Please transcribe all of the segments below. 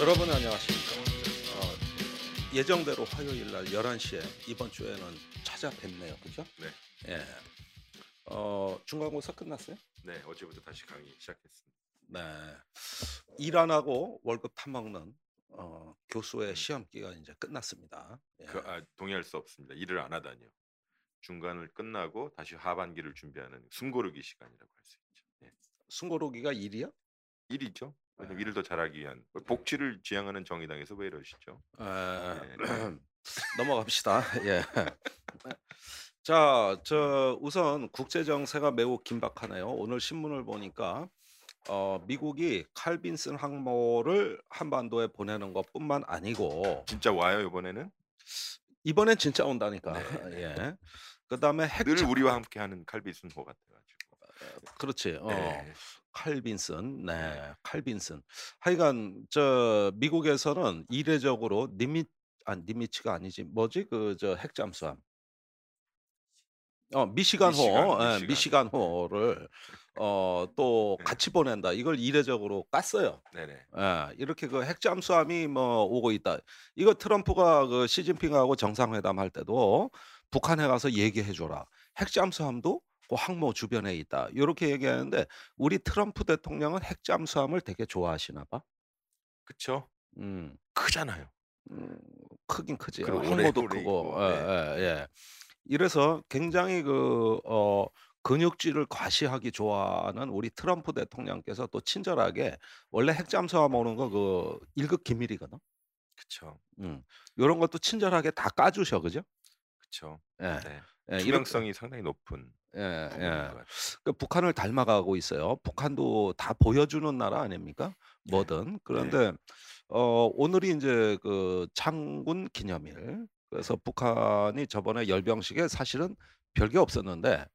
여러분 안녕하십니까. 어, 예정대로 화요일 날 11시에 이번 주에는 찾아뵙네요. 그죠? 네. 예. 어, 중간고사 끝났어요? 네, 어제부터 다시 강의 시작했습니다. 네. 일 안 하고 월급 타먹는 어, 교수의 시험 기간 이제 끝났습니다. 예. 그, 아, 동의할 수 없습니다. 일을 안 하다니요. 중간을 끝나고 다시 하반기를 준비하는 숨고르기 시간이라고 할 수 있죠. 예. 숨고르기가 일이요? 일이죠. 네. 일을 더 잘하기 위한 복지를 지향하는 정의당에서 왜 이러시죠? 에, 네. 넘어갑시다. 예. 자, 저 우선 국제 정세가 매우 긴박하네요. 오늘 신문을 보니까 어, 미국이 칼빈슨 항모를 한반도에 보내는 것뿐만 아니고 진짜 와요 이번에는 이번엔 진짜 온다니까. 네, 네. 예. 그다음에 핵 늘 우리와 함께하는 칼비순호 같아가지고. 그렇지. 어. 네. 칼빈슨, 네, 네. 칼빈슨. 하여간 저 미국에서는 이례적으로 니미 아 니미츠가 아니지 뭐지 그 저 핵잠수함. 어 미시간호, 미시간, 예, 미시간. 미시간 호를 어 또 네. 같이 보낸다. 이걸 이례적으로 깠어요. 네네. 예, 이렇게 그 핵잠수함이 뭐 오고 있다. 이거 트럼프가 그 시진핑하고 정상회담 할 때도 북한에 가서 얘기해 줘라. 핵잠수함도 그 항모 주변에 있다. 이렇게 얘기하는데 우리 트럼프 대통령은 핵 잠수함을 되게 좋아하시나 봐. 그쵸? 음, 크잖아요. 음, 크긴 크지. 그리고 항모도 오래 크고. 있고, 예, 네. 예, 예. 이래서 굉장히 그 어, 근육질을 과시하기 좋아하는 우리 트럼프 대통령께서 또 친절하게 원래 핵잠수함 오는 거그 1급 기밀이거든. 그쵸. 음. 요런 것도 친절하게 다 까주셔. 그죠? 그쵸. 예. 네. 예, 투명성이 상당히 높은 예, 부분인 예. 것 같아요. 그 북한을 닮아가고 있어요. 북한도 다 보여주는 나라 아닙니까? 네. 뭐든. 그런데 어, 오늘이 이제 그 창군 기념일. 그래서 북한이 저번에 열병식에 사실은 별게 없었는데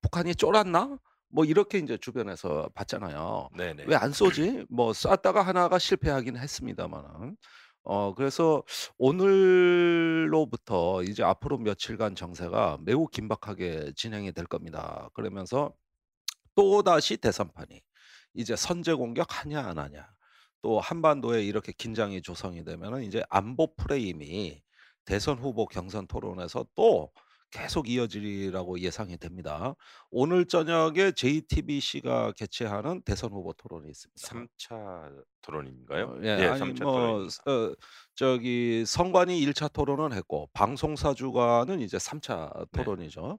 북한이 쫄았나? 뭐 이렇게 이제 주변에서 봤잖아요. 네 네. 왜 안 쏘지? 뭐 쐈다가 하나가 실패하긴 했습니다만은. 어 그래서 오늘로부터 이제 앞으로 며칠간 정세가 매우 긴박하게 진행이 될 겁니다. 그러면서 또다시 대선판이 이제 선제 공격하냐 안 하냐. 또 한반도에 이렇게 긴장이 조성이 되면은 이제 안보 프레임이 대선 후보 경선 토론에서 또 계속 이어지리라고 예상이 됩니다. 오늘 저녁에 JTBC가 개최하는 대선 후보 토론이 있습니다. 3차 토론인가요? 어, 예, 예, 아니 3차 뭐. 어, 저기 선관위 1차 토론은 했고 방송사 주관은 이제 3차 네. 토론이죠.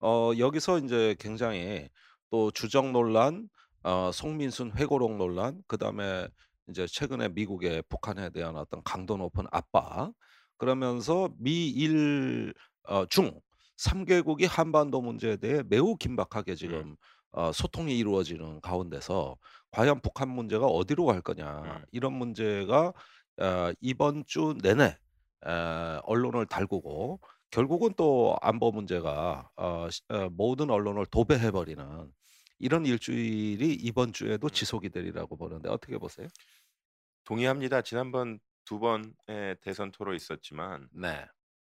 어, 여기서 이제 굉장히 또 주적 논란, 어, 송민순 회고록 논란, 그다음에 이제 최근에 미국의 북한에 대한 어떤 강도 높은 압박, 그러면서 미일 어, 중 3개국이 한반도 문제에 대해 매우 긴박하게 음. 지금 어, 소통이 이루어지는 가운데서 과연 북한 문제가 어디로 갈 거냐 음. 이런 문제가 어, 이번 주 내내 에, 언론을 달구고 결국은 또 안보 문제가 어, 시- 어, 모든 언론을 도배해 버리는 이런 일주일이 이번 주에도 음. 지속이 되리라고 보는데 어떻게 보세요? 동의합니다. 지난번 두 번의 대선 토론 있었지만 네,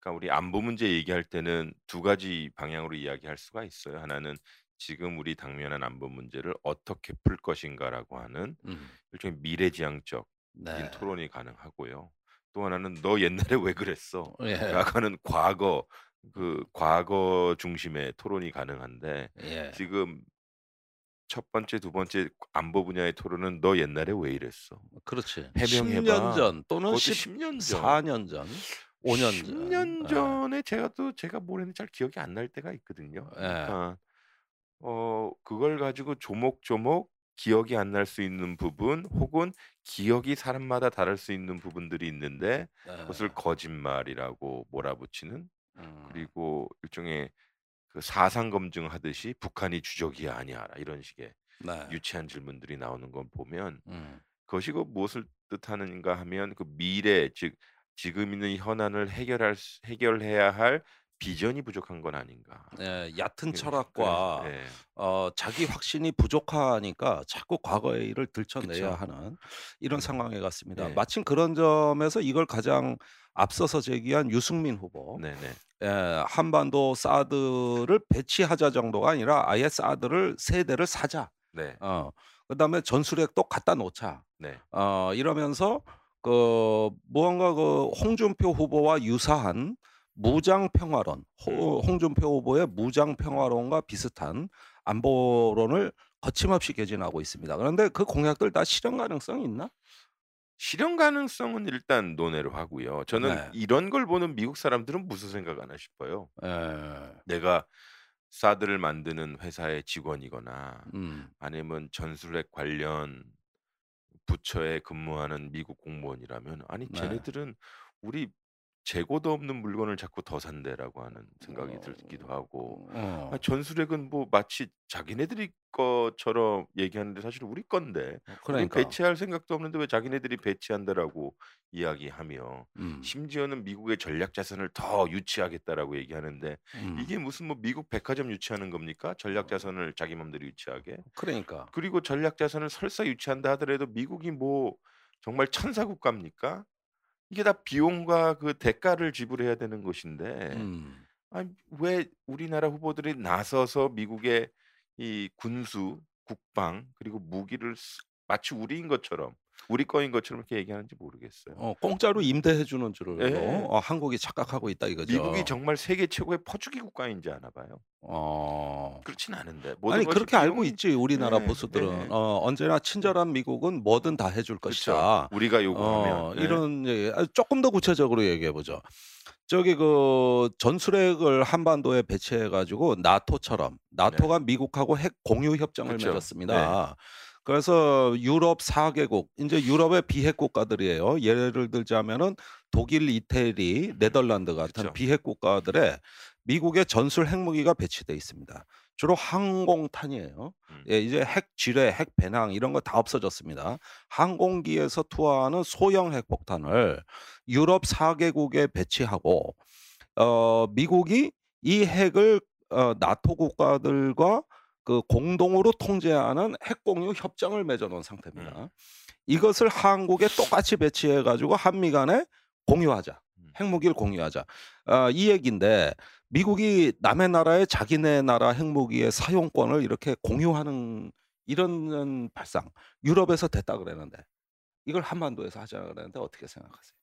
그러니까 우리 안보 문제 얘기할 때는 두 가지 방향으로 이야기할 수가 있어요. 하나는 지금 우리 당면한 안보 문제를 어떻게 풀 것인가라고 하는 음, 일종의 미래지향적인 네, 토론이 가능하고요. 또 하나는 너 옛날에 왜 그랬어? 예, 라고는 과거 그 과거 중심의 토론이 가능한데 예, 지금 첫 번째, 두 번째 안보 분야의 토론은 너 옛날에 왜 이랬어? 그렇지. 해명해봐. 10년 전 또는 그것도 10, 10년 전. 4년 전, 5년 전. 10년 예. 전에 제가 또 제가 뭘 했는지 잘 기억이 안 날 때가 있거든요. 예. 그러니까 어 그걸 가지고 조목조목 기억이 안 날 수 있는 부분 혹은 기억이 사람마다 다를 수 있는 부분들이 있는데 예. 그것을 거짓말이라고 몰아붙이는 음, 그리고 일종의 그 사상 검증하듯이 북한이 주적이 아니야라 이런 식의 네. 유치한 질문들이 나오는 걸 보면 음, 그것이 그 무엇을 뜻하는가 하면 그 미래 즉 지금 있는 현안을 해결할 수- 해결해야 할 비전이 부족한 건 아닌가. 예, 얕은 그- 철학과 그래, 예. 어, 자기 확신이 부족하니까 자꾸 과거의 일을 들춰내야 그쵸. 하는 이런 음. 상황에 갔습니다. 네. 마침 그런 점에서 이걸 가장 앞서서 제기한 유승민 후보, 네네. 예, 한반도 사드를 배치하자 정도가 아니라 아예 사드를 세 대를 사자. 네. 어, 그다음에 전술핵도 갖다 놓자. 네. 어, 이러면서 그 무언가 그 홍준표 후보와 유사한 무장 평화론, 음. 호 홍준표 후보의 무장 평화론과 비슷한 안보론을 거침없이 개진하고 있습니다. 그런데 그 공약들 다 실현 가능성이 있나? 실현 가능성은 일단 논외로 하고요. 저는 네. 이런 걸 보는 미국 사람들은 무슨 생각하나 싶어요. 예. 내가 사드를 만드는 회사의 직원이거나 음. 아니면 전술핵 관련 부처에 근무하는 미국 공무원이라면 '아니 네. 쟤네들은 우리 재고도 없는 물건을 자꾸 더 산대.'라고 하는 생각이 들기도 하고 어. 아 전술핵은 뭐 마치 자기네들이 것처럼 얘기하는데 사실은 우리 건데 우린 그러니까. 배치할 생각도 없는데 왜 자기네들이 배치한다라고 이야기하며 음. 심지어는 미국의 전략 자산을 더 유치하겠다라고 얘기하는데 음. 이게 무슨 뭐 미국 백화점 유치하는 겁니까? 전략 자산을 자기 맘대로 유치하게? 그러니까. 그리고 전략 자산을 설사 유치한다 하더라도 미국이 뭐 정말 천사 국가입니까? 이게 다 비용과 그 대가를 지불해야 되는 것인데 음. 아니 왜 우리나라 후보들이 나서서 미국의 이 군수, 국방 그리고 무기를 쓰 마치 우리인 것처럼 우리 거인 것처럼 이렇게 얘기하는지 모르겠어요. 어 공짜로 임대해 주는 줄로 예. 어 한국이 착각하고 있다 이거죠. 미국이 정말 세계 최고의 퍼주기 국가인지 아나 봐요. 어. 그렇진 않은데 아니 그렇게 알고 비용이 있지 우리나라 네. 보수들은. 네. 어 언제나 친절한 미국은 뭐든 다 해줄 그쵸. 것이다. 우리가 요구하면. 어 네. 이런 얘기 아 쪼끔 더 구체적으로 얘기해 보죠. 저기 그 전술핵을 한반도에 배치해 가지고 나토처럼 네. 나토가 미국하고 핵 공유 협정을 그쵸. 네. 맺었습니다. 그래서 유럽 4 개국 인제 유럽의 비핵 국가들이에요. 예를 들자면은 독일, 이태리, 네덜란드 같은 그쵸. 비핵 국가들에 미국의 전술 핵무기가 배치돼 있습니다. 주로 항공탄이에요. 음. 예 이제 핵 지뢰, 핵 배낭 이런 거 다 없어졌습니다. 항공기에서 투하하는 소형 핵폭탄을 유럽 4 개국에 배치하고 어 미국이 이 핵을 어 나토 국가들과 그 공동으로 통제하는 핵 공유 협정을 맺어 놓은 상태입니다. 음. 이것을 한국에 똑같이 배치해 가지고 한미 간에 공유하자. 음. 핵무기를 공유하자. 아 이 얘기인데 미국이 남의 나라에 자기네 나라 핵무기의 사용권을 이렇게 공유하는 이런 발상 유럽에서 됐다 그러는데 이걸 한반도에서 하자 그러는데 어떻게 생각하세요?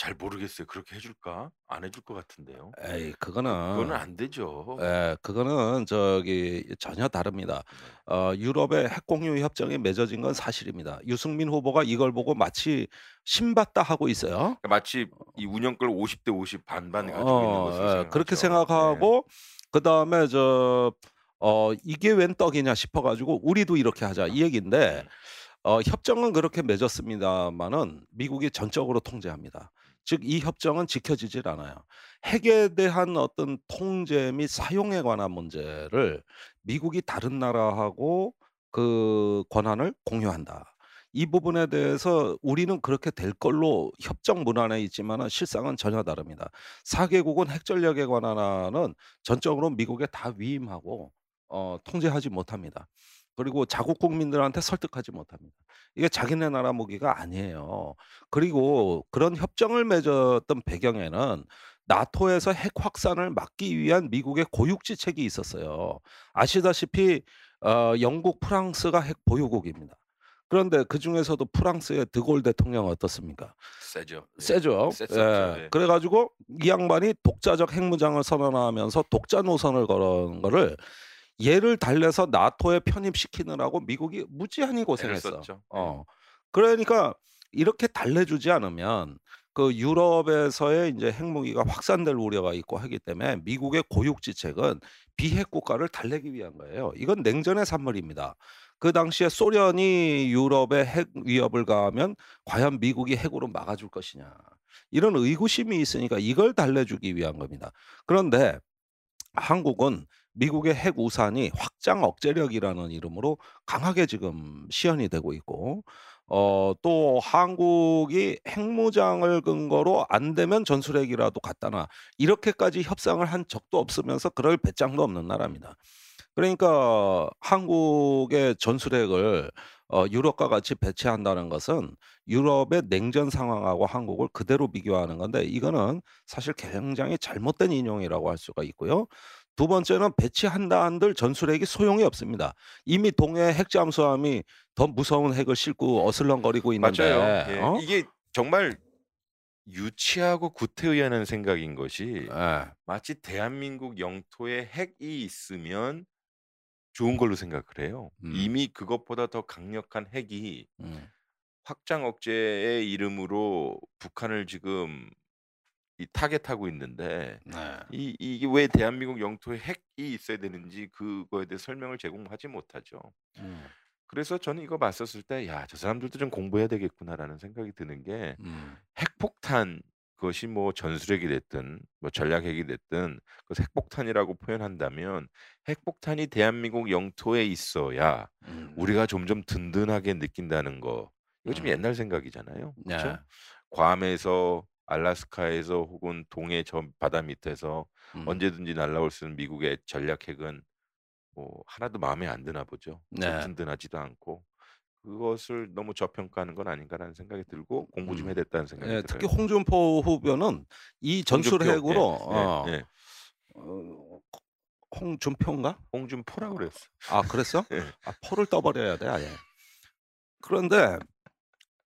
잘 모르겠어요. 그렇게 해 줄까? 안 해줄 것 같은데요. 에이 그 그거는 그거는 안 되죠. 예 그거는 저기 전혀 다릅니다. 네. 어 유럽의 핵 공유 협정이 맺어진 건 사실입니다. 유승민 후보가 이걸 보고 마치 신받다 하고 있어요. 그러니까 마치 이 운영권 50대 50 반반 가지고 있는 어 것으로 예 그렇게 생각하죠. 네. 생각하고 그 다음에 저 어 '이게 웬 떡이냐.' 싶어 가지고 '우리도 이렇게 하자.' 이 얘기인데 음. 어 협정은 그렇게 맺었습니다마는 미국이 전적으로 통제합니다. 즉 이 협정은 지켜지질 않아요. 핵에 대한 어떤 통제 및 사용에 관한 문제를 미국이 다른 나라하고 그 권한을 공유한다. 이 부분에 대해서 우리는 그렇게 될 걸로 협정 문 안에 있지만은 실상은 전혀 다릅니다. 4 개국은 핵 전략에 관한 한은 전적으로 미국에 다 위임하고 어 통제하지 못합니다. 그리고 자국 국민들한테 설득하지 못합니다. 이게 자기네 나라 무기가 아니에요. 그리고 그런 협정을 맺었던 배경에는 나토에서 핵 확산을 막기 위한 미국의 고육지책이 있었어요. 아시다시피 어 영국, 프랑스가 핵 보유국입니다. 그런데 그 중에서도 프랑스의 드골 대통령은 어떻습니까? 세죠. 네. 세죠. 예. 네. 그래 가지고 이 양반이 독자적 핵무장을 선언하면서 독자 노선을 걸은 거를 얘를 달래서 나토에 편입시키느라고 미국이 무지한히 고생했어. 어. 그러니까 이렇게 달래주지 않으면 그 유럽에서의 인제 핵무기가 확산될 우려가 있고 하기 때문에 미국의 고육지책은 비핵 국가를 달래기 위한 거예요. 이건 냉전의 산물입니다. 그 당시에 소련이 유럽에 핵 위협을 가하면 과연 미국이 핵으로 막아줄 것이냐. 이런 의구심이 있으니까 이걸 달래주기 위한 겁니다. 그런데 한국은 미국의 핵 우산이 확장 억제력이라는 이름으로 강하게 지금 시연이 되고 있고 어 또 한국이 핵무장을 근거로 안 되면 전술핵이라도 갖다 놔 이렇게까지 협상을 한 적도 없으면서 그럴 배짱도 없는 나라입니다. 그러니까 한국의 전술핵을 어 유럽과 같이 배치한다는 것은 유럽의 냉전 상황하고 한국을 그대로 비교하는 건데 이거는 사실 굉장히 잘못된 인용이라고 할 수가 있고요. 두 번째는 배치한다 한들 전술핵이 소용이 없습니다. 이미 동해 핵 잠수함이 더 무서운 핵을 싣고 어슬렁거리고 있는데 맞아요. 예. 어? 이게 정말 유치하고 구태의연한 생각인 것이 예. 마치 대한민국 영토에 핵이 있으면 좋은 걸로 생각을 해요. 음. 이미 그것보다 더 강력한 핵이 음. 확장 억제의 이름으로 북한을 지금 이 타겟하고 있는데 네. 이 이게 왜 대한민국 영토에 핵이 있어야 되는지 그거에 대해 설명을 제공하지 못하죠. 음. 그래서 저는 이거 봤었을 때 '야 저 사람들도 좀 공부해야 되겠구나.'라는 생각이 드는 게 음. 핵폭탄 그것이 뭐 전술핵이 됐든 뭐 전략핵이 됐든 그 핵폭탄이라고 표현한다면 핵폭탄이 대한민국 영토에 있어야 음. 우리가 점점 든든하게 느낀다는 거 이거 좀 음. 옛날 생각이잖아요. 네. 그렇죠? 괌에서 알래스카에서 혹은 동해 저 바다 밑에서 음. 언제든지 날아올 수 있는 미국의 전략핵은 뭐 하나도 마음에 안 드나 보죠. 네. 든든하지도 않고 그것을 너무 저평가하는 건 아닌가라는 생각이 들고 공부 좀 음. 해야 됐다는 생각이 예, 들어요. 특히 홍준표 후보는 이 전술핵으로 예, 어, 예, 예. 어, 홍준표인가? 홍준표라고 그랬어. 아 그랬어? 예. 아 포를 떠버려야 돼 아예. 그런데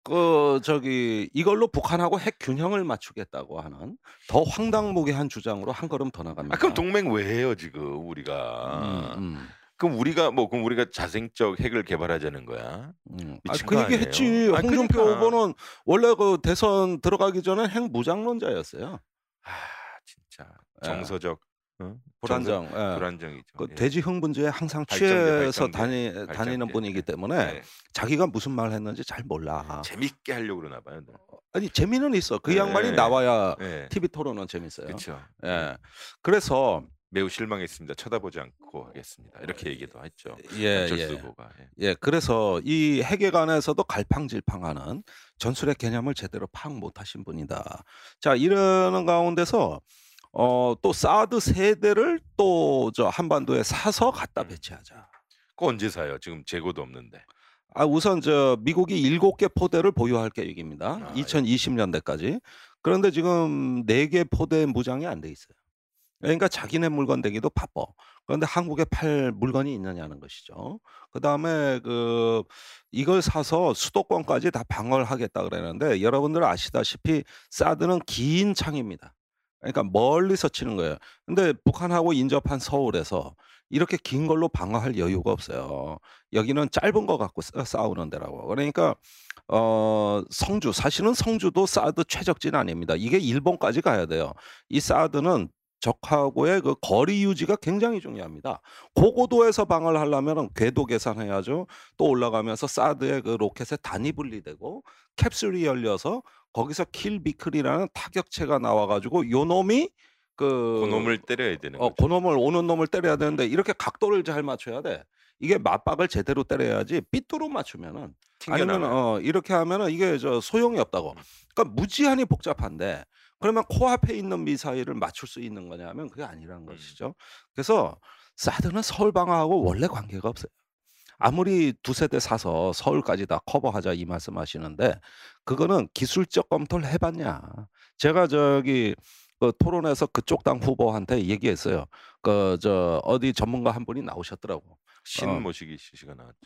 그 저기 이걸로 북한하고 핵 균형을 맞추겠다고 하는 더 황당무계한 주장으로 한 걸음 더 나갑니다. 아 그럼 동맹 왜 해요 지금 우리가? 음, 음, 그럼 우리가 뭐 그럼 우리가 자생적 핵을 개발하자는 거야? 음. 아, 그거 얘기? 했지. 아, 홍준표 그러니까. 후보는 원래 그 대선 들어가기 전에 핵 무장론자였어요. 아 진짜 예. 정서적 어? 불안정. 예. 불안정이죠. 그 예. 돼지 흥분제에 항상 발전제, 취해서 발전제, 다니. 다니는 분이기 예. 때문에 예. 자기가 무슨 말 했는지 잘 몰라. 재밌게 하려고 그러나 봐요. 늘. 아니 재미는 있어. 그 예. 양반이 나와야 예. TV 토론은 재밌어요. 그렇죠. 예. 그래서 매우 실망했습니다. 쳐다보지 않고 하겠습니다. 이렇게 얘기도 했죠. 예, 예. 예. 예, 그래서 이 핵에 관해서도 갈팡질팡하는 전술핵 개념을 제대로 파악 못하신 분이다. 자, 이러는 가운데서 어, 또 사드 세 대를 또 저 한반도에 사서 갖다 음. 배치하자. 그거 언제 사요? 지금 재고도 없는데. 아, 우선 저 미국이 일곱 개 포대를 보유할 계획입니다. 아, 예. 2020년대까지. 그런데 지금 네 개 포대 무장이 안 돼 있어요. 그러니까 자기네 물건 되기도 바빠. 그런데 한국에 팔 물건이 있느냐는 것이죠. 그다음에 그 이걸 사서 수도권까지 다 방어를 하겠다 그러는데 여러분들 아시다시피 사드는 긴 창입니다. 그러니까 멀리서 치는 거예요. 근데 북한하고 인접한 서울에서 이렇게 긴 걸로 방어할 여유가 없어요. 여기는 짧은 거 갖고 싸- 싸우는 데라고. 그러니까 어 성주 사실은 성주도 사드 최적진 아닙니다. 이게 일본까지 가야 돼요. 이 사드는 적하고의 그 거리 유지가 굉장히 중요합니다. 고고도에서 방어를 하려면 궤도 계산해야죠. 또 올라가면서 사드의 그 로켓에 단이 분리되고 캡슐이 열려서 거기서 킬비클이라는 타격체가 나와 가지고 요 놈이 그 그놈을 때려야 되는 어, 거죠. 그놈을 오는 놈을 때려야 되는데 이렇게 각도를 잘 맞춰야 돼. 이게 맞박을 제대로 때려야지 삐뚤어 맞추면은 아니면 튕겨나가요. 어 이렇게 하면은 이게 저 소용이 없다고. 음. 그러니까 무지한히 복잡한데 그러면 코앞에 있는 미사일을 맞출 수 있는 거냐면 그게 아니라는 음. 것이죠. 그래서 사드는 서울 방어하고 원래 관계가 없어요. 아무리 두 세 대 사서 서울까지 다 커버하자 이 말씀하시는데 그거는 기술적 검토를 해봤냐? 제가 저기 그 토론에서 그쪽 당 후보한테 얘기했어요. 그 저 어디 전문가 한 분이 나오셨더라고. 신 어. 모시기 씨가 나왔죠.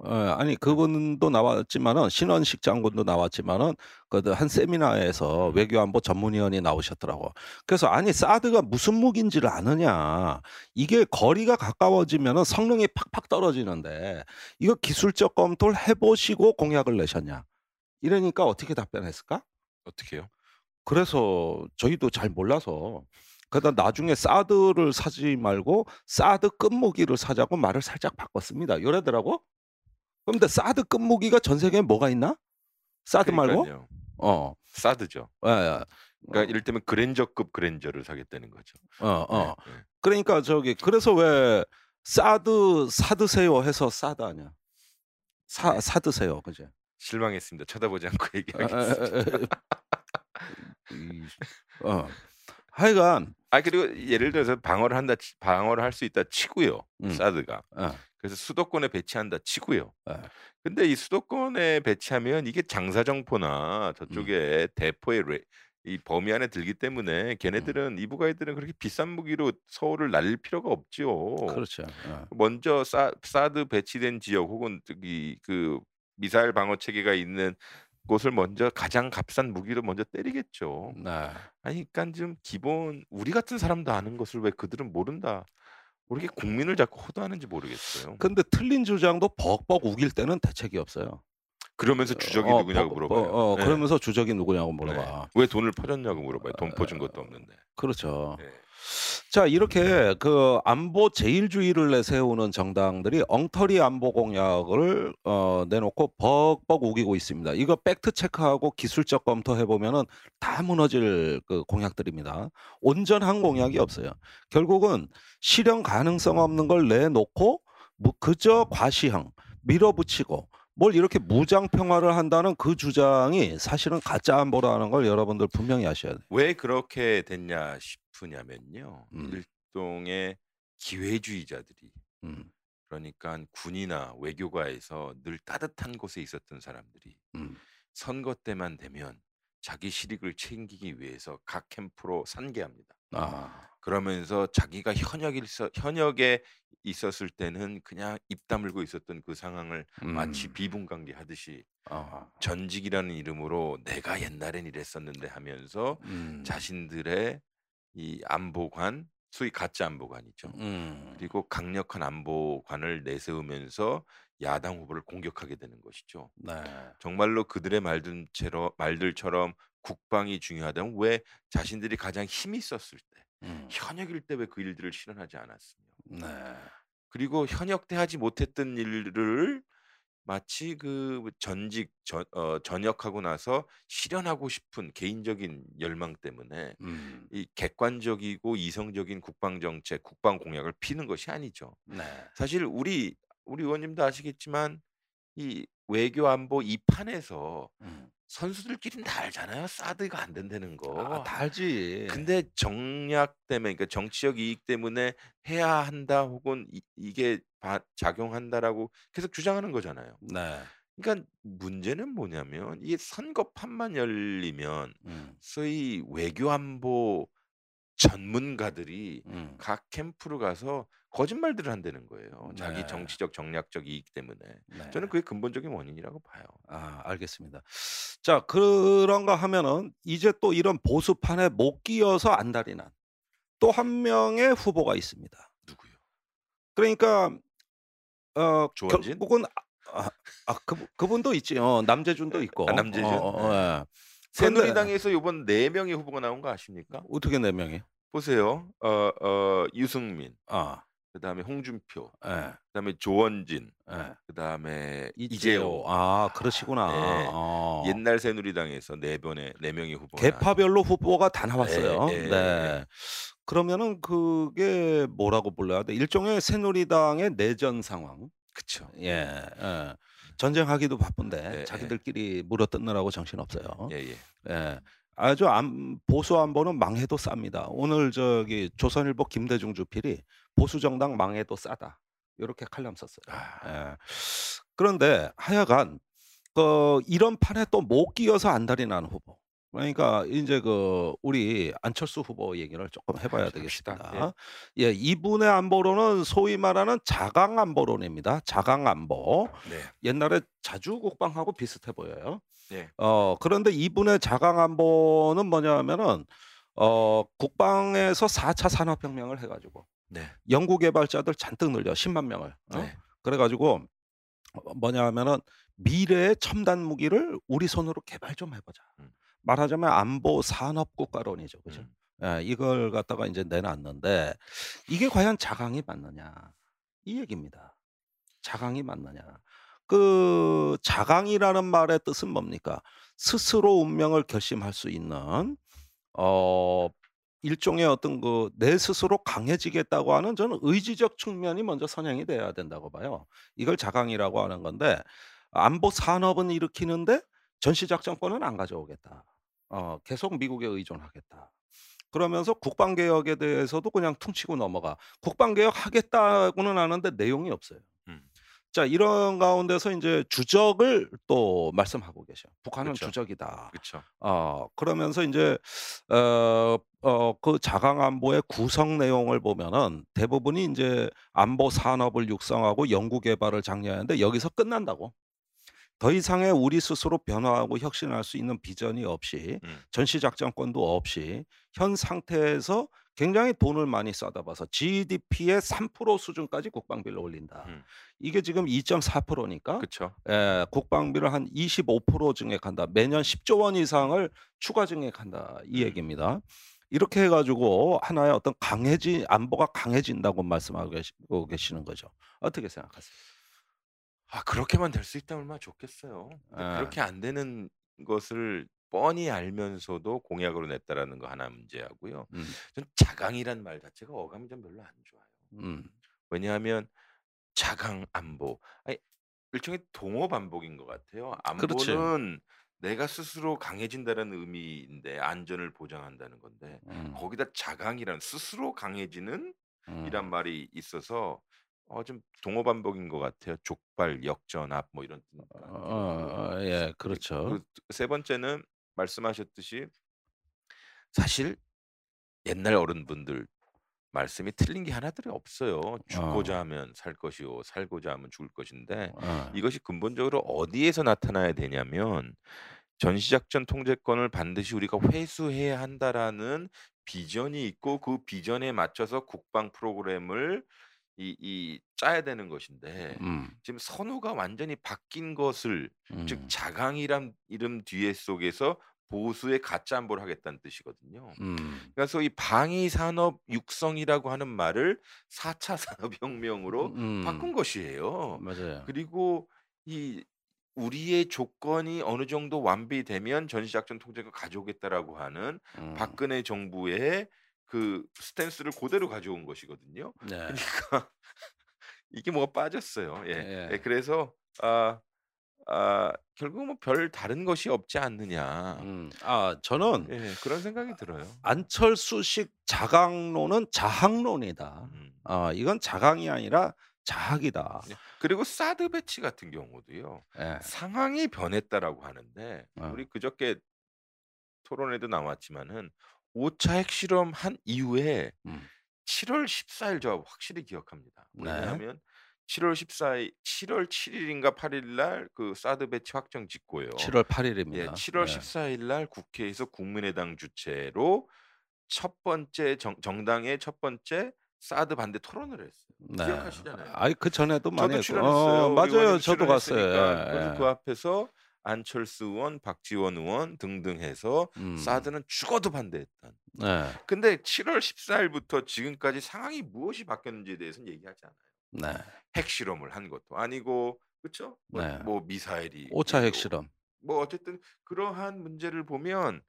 어, 아니 그분도 나왔지만은 신원식 장군도 나왔지만은 그한 세미나에서 음. 외교안보 전문위원이 나오셨더라고. 그래서 아니 사드가 무슨 무기인지를 아느냐. 이게 거리가 가까워지면은 성능이 팍팍 떨어지는데 이거 기술적 검토를 해보시고 공약을 내셨냐. 이러니까 어떻게 답변했을까? 어떻게요? 그래서 저희도 잘 몰라서 그러다 나중에 사드를 사지 말고 사드 끝무기를 사자고 말을 살짝 바꿨습니다. 요래더라고. 그런데 사드 끝무기가 전 세계에 뭐가 있나? 사드 말고? 그러니까요. 어. 사드죠. 예, 예. 그러니까 이를테면 그랜저급 그랜저를 사겠다는 거죠. 어, 어. 네, 네. 그러니까 저기 그래서 왜 사드 사드세요 해서 사드 아니야. 사 네. 사드세요. 그지? 실망했습니다. 쳐다보지 않고 에, 에, 얘기하겠습니다. 에, 에. 이- 어. 하여간 아 그리고 예를 들어서 방어를 한다 치- 방어를 할 수 있다 치고요. 음. 사드가. 어. 그래서 수도권에 배치한다 치고요. 예. 근데 이 수도권에 배치하면 이게 장사정포나 음. 저쪽에 대포의 레, 이 범위 안에 들기 때문에 음. 걔네들은 이북 아이들은 그렇게 비싼 무기로 서울을 날릴 필요가 없지요. 그렇죠. 예. 먼저 사 사드 배치된 지역 혹은 저기 그 미사일 방어 체계가 있는 곳을 먼저 가장 값싼 무기로 먼저 때리겠죠. 네. 아니 그러니깐 좀 기본 우리 같은 사람도 아는 것을 왜 그들은 모른다. 왜 이렇게 국민을 자꾸 호도하는지 모르겠어요. 근데 틀린 주장도 벅벅 우길 때는 대책이 없어요. 그러면서 주적이 어 누구냐고 벅 물어봐요. 어 어 네. 그러면서 주적이 누구냐고 네. 물어봐. 왜 돈을 퍼줬냐고 물어봐요. 돈어 퍼준 것도 없는데. 그렇죠. 네. 자 이렇게 그 안보 제일주의를 내세우는 정당들이 엉터리 안보 공약을 어 내놓고 벅벅 우기고 있습니다. 이거 팩트 체크하고 기술적 검토해 보면은 다 무너질 그 공약들입니다. 온전한 공약이 없어요. 결국은 실현 가능성 없는 걸 내놓고 뭐 그저 과시형 밀어붙이고 뭘 이렇게 무장 평화를 한다는 그 주장이 사실은 가짜 안보라는 걸 여러분들 분명히 아셔야 돼요. 왜 그렇게 됐냐 싶으냐면요. 음. 일종의 기회주의자들이 음. 그러니깐 군이나 외교가에서 늘 따뜻한 곳에 있었던 사람들이 음. 선거 때만 되면 자기 실익을 챙기기 위해서 각 캠프로 산계합니다. 아. 그러면서 자기가 현역에 있어 현역에 있었을 때는 그냥 입 다물고 있었던 그 상황을 마치 음. 비분강제하듯이 아. 전직이라는 이름으로 '내가 옛날엔 이랬었는데.' 하면서 음. 자신들의 이 안보관 소위 가짜 안보관이죠. 음. 그리고 강력한 안보관을 내세우면서 야당 후보를 공격하게 되는 것이죠. 네. 정말로 그들의 말든채러 말들처럼 국방이 중요하다면 왜 자신들이 가장 힘이 있었을 때 음. 현역일 때 왜 그 일들을 실현하지 않았으며. 네. 그리고 현역 때 하지 못했던 일들을 마치 그 전직 전 어 전역하고 나서 실현하고 싶은 개인적인 열망 때문에 음. 이 객관적이고 이성적인 국방 정책, 국방 공약을 피는 것이 아니죠. 네. 사실 우리 우리 의원님도 아시겠지만 이 외교 안보 이 판에서 음. 선수들끼리는 다 알잖아요. 사드가 안 된다는 아 거. 다 알지. 근데 정략 때문에 그러니까 정치적 이익 때문에 해야 한다 혹은 이바 작용한다라고 계속 주장하는 거잖아요. 네. 그러니깐 문제는 뭐냐면 이게 선거판만 열리면 음. 소위 외교 안보 전문가들이 음. 각 캠프로 가서 거짓말들을 한다는 거예요. 자기 네. 정치적 정략적 이익 때문에. 네. 저는 그게 근본적인 원인이라고 봐요. 아 알겠습니다. 자 그런가 하면은 이제 또 이런 보수판에 못 끼어서 안달이 난 또 한 명의 후보가 있습니다. 누구요? 그러니까 어 조원진? 결국은 아 아 그분 그분도 있지. 어 남재준도 있고. 아 남재준? 어 어 네. 예. 새누리당에서 요번 4 명의 후보가 나온 거 아십니까? 어떻게 4 명이? 보세요. 어 어 유승민, 아. 그다음에 홍준표, 예. 그다음에 조원진, 예. 그다음에 이재호. 아 그러시구나. 네. 어. 옛날 새누리당에서 4 번의 4 명의 후보가 계파별로 후보가 다 나왔어요. 예, 예, 네. 예. 그러면은 그게 뭐라고 불러야 돼? 일종의 새누리당의 내전 상황. 그쵸. 예. 예. 전쟁하기도 바쁜데 예, 예. 자기들끼리 물어뜯느라고 정신 없어요. 예 예. 예. 아주 안 보수 안보는 망해도 쌉니다. 오늘 저기 조선일보 김대중 주필이 "보수 정당 망해도 싸다." 요렇게 칼럼 썼어요. 아. 예. 그런데 하여간 그 이런 판에 또 못 끼어서 안달이 난 후보. 그러니까 인제 그 우리 안철수 후보 얘기를 쪼끔 해 봐야 합시다. 되겠습니다. 예. 이분의 안보론은 소위 말하는 자강 안보론입니다. 자강 안보. 네. 옛날에 자주 국방하고 비슷해 보여요. 네. 어 그런데 이분의 자강 안보는 뭐냐 하면은 어 국방에서 4차 산업혁명을 해 가지고 네. 연구 개발자들 잔뜩 늘려 1 0만 명을. 어? 네. 그래 가지고 어 뭐냐 하면은 "미래의 첨단 무기를 우리 손으로 개발 좀 해 보자." 음. 말하자면 안보 산업 국가론이죠. 그죠? 음. 예. 이걸 갖다가 인제 내놨는데 이게 과연 자강이 맞느냐 이 얘기입니다. 자강이 맞느냐. 그 자강이라는 말의 뜻은 뭡니까? 스스로 운명을 결심할 수 있는 어 일종의 어떤 그 내 스스로 강해지겠다고 하는 저는 의지적 측면이 먼저 선행이 돼야 된다고 봐요. 이걸 자강이라고 하는 건데 안보 산업은 일으키는데 전시 작전권은 안 가져오겠다. 어 계속 미국에 의존하겠다. 그러면서 국방 개혁에 대해서도 그냥 퉁치고 넘어가. 국방 개혁 하겠다고는 하는데 내용이 없어요. 음. 자 이런 가운데서 인제 주적을 또 말씀하고 계셔요. "북한은 그쵸. 주적이다." 그쵸. 어 그러면서 인제 어어그 자강 안보의 구성 내용을 보면은 대부분이 인제 안보 산업을 육성하고 연구 개발을 장려하는데 여기서 끝난다고. 더 이상의 우리 스스로 변화하고 혁신할 수 있는 비전이 없이 음. 전시 작전권도 없이 현 상태에서 굉장히 돈을 많이 쏟아봐서 GDP의 3% 수준까지 국방비를 올린다. 음. 이게 지금 2.4% 니까 그쵸. 예 국방비를 한 25% 증액한다. 매년 10조 원 이상을 추가 증액한다. 이 음. 얘기입니다. 이렇게 해 가지고 하나의 어떤 강해진 안보가 강해진다고 말씀하고 계시는 거죠. 어떻게 생각하세요? 아 그렇게만 될 수 있다면 얼마나 좋겠어요. 예. 그렇게 안 되는 것을 뻔히 알면서도 공약으로 냈다라는 거 하나 문제하고요. 음. 전 자강이란 말 자체가 어감이 좀 별로 안 좋아요. 음. 왜냐하면 자강 안보 아니 일종의 동어 반복인 것 같아요. 그렇지. 안보는 내가 스스로 강해진다는 의미인데 안전을 보장한다는 건데 음. 거기다 자강이란 스스로 강해지는 이란 음. 말이 있어서 어 좀 동어 반복인 것 같아요. 족발, 역전압 뭐 이런 뜻과 함께. 어어 예 그리 그렇죠. 그 세 번째는 말씀하셨듯이 사실 옛날 어른분들 말씀이 틀린 게 하나들이 없어요. "죽고자 어. 하면 살 것이요 살고자 하면 죽을 것인데 어. 이것이 근본적으로 어디에서 나타나야 되냐면 "전시작전 통제권을 반드시 우리가 회수해야 한다."라는 비전이 있고 그 비전에 맞춰서 국방 프로그램을 이 이 짜야 되는 것인데 음. 지금 선우가 완전히 바뀐 것을 즉 음. 자강이란 이름 뒤에 속에서 보수의 가짜 안보를 하겠다는 뜻이거든요. 음. 그래서 이 방위 산업 육성이라고 하는 말을 4차 산업혁명으로 바꾼 음. 것이에요. 맞아요. 그리고 이 우리의 조건이 어느 정도 완비되면 "전시작전 통제권 가져오겠다."라고 하는 음. 박근혜 정부의 그 스탠스를 고대로 가져온 것이거든요. 네. 그러니까 이게 뭐가 빠졌어요. 예. 예 예. 그래서 아 아 결국은 뭐 '별 다른 것이 없지 않느냐.' 음. 아 저는 예 그런 생각이 들어요. 안철수식 자강론은 자학론이다. 음. 어 이건 자강이 아니라 자학이다. 예. 그리고 사드 배치 같은 경우도요. 예. 상황이 변했다라고 하는데 어. 우리 그저께 토론회도 나왔지만은 5차 핵실험 한 이후에 음. 7월 14일 저 확실히 기억합니다. 네. 왜냐하면 7월 14일 7월 7 일인가 8일 날 그 사드 배치 확정 짓고요. 7월 8예 일입니다. 7월 예. 14일 날 국회에서 국민의당 주최로 첫 번째 정 정당의 첫 번째 사드 반대 토론을 했어요. 네. 기억하시잖아요. 아이 그 전에도 많이 저도 했고 출연했어요. 어 맞아요. 저도 갔어요. 예. 그 앞에서 안철수 의원, 박지원 의원 등등 해서 음. 사드는 죽어도 반대했던. 네. 근데 7월 14 일부터 지금까지 상황이 무엇이 바뀌었는지에 대해서는 얘기하지 않아요. 네. 핵실험을 한 것도 아니고? 뭐 네. 뭐 미사일이 5차 뭐 핵실험. 뭐 어쨌든 그러한 문제를 보면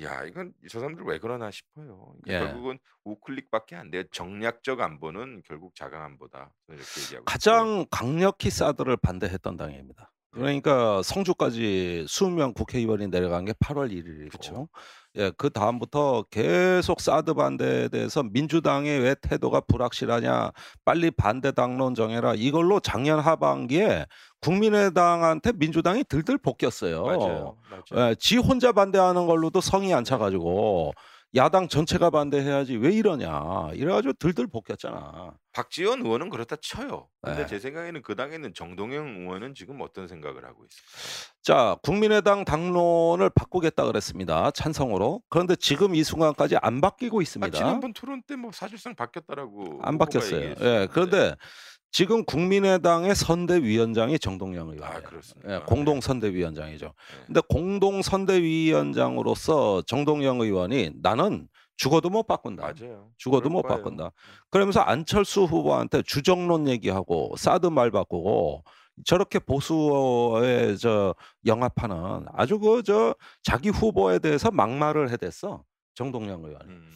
'야 이건 저 사람들 왜 그러나?' 싶어요. 그러니까 예. 결국은 우클릭밖에 안 돼요. 정략적 안보는 결국 자강 안보다. 이렇게 얘기하고 싶어요. 가장 강력히 사드를 반대했던 당입니다. 네. 그러니까 성주까지 수명 국회의원이 내려간 게 8월 1 일이고 그쵸. 예 그 다음부터 계속 사드 반대에 대해서 민주당의 왜 태도가 불확실하냐. 빨리 반대 당론 정해라. 이걸로 작년 하반기에 국민의당한테 민주당이 들들 볶였어요. 맞아요. 맞아요. 예 지 혼자 반대하는 걸로도 성이 안 차 가지고 야당 전체가 반대해야지 왜 이러냐. 이래 가지고 들들 볶였잖아. 박지원 의원은 그렇다 쳐요. 근데 예. 제 생각에는 그 당에 있는 정동영 의원은 지금 어떤 생각을 하고 있을까요? 자 국민의당 당론을 바꾸겠다 그랬습니다. 찬성으로. 그런데 지금 이 순간까지 안 바뀌고 아 있습니다. 지난번 토론 때 뭐 사실상 바뀌었다라고 안 바뀌었어요. 예. 네. 그런데 지금 국민의당의 선대위원장이 정동영 아 의원이에요. 그렇습니까? 예 네. 공동 선대위원장이죠. 네. 근데 공동 선대위원장으로서 정동영 의원이 "나는 죽어도 못 바꾼다. 맞아요. 죽어도 못 거예요. 바꾼다." 음. 그러면서 안철수 후보한테 주정론 얘기하고 사드 말 바꾸고 저렇게 보수에 저 영합하는 아주 그 저 자기 후보에 대해서 막말을 해댔어. 정동영 의원이. 음.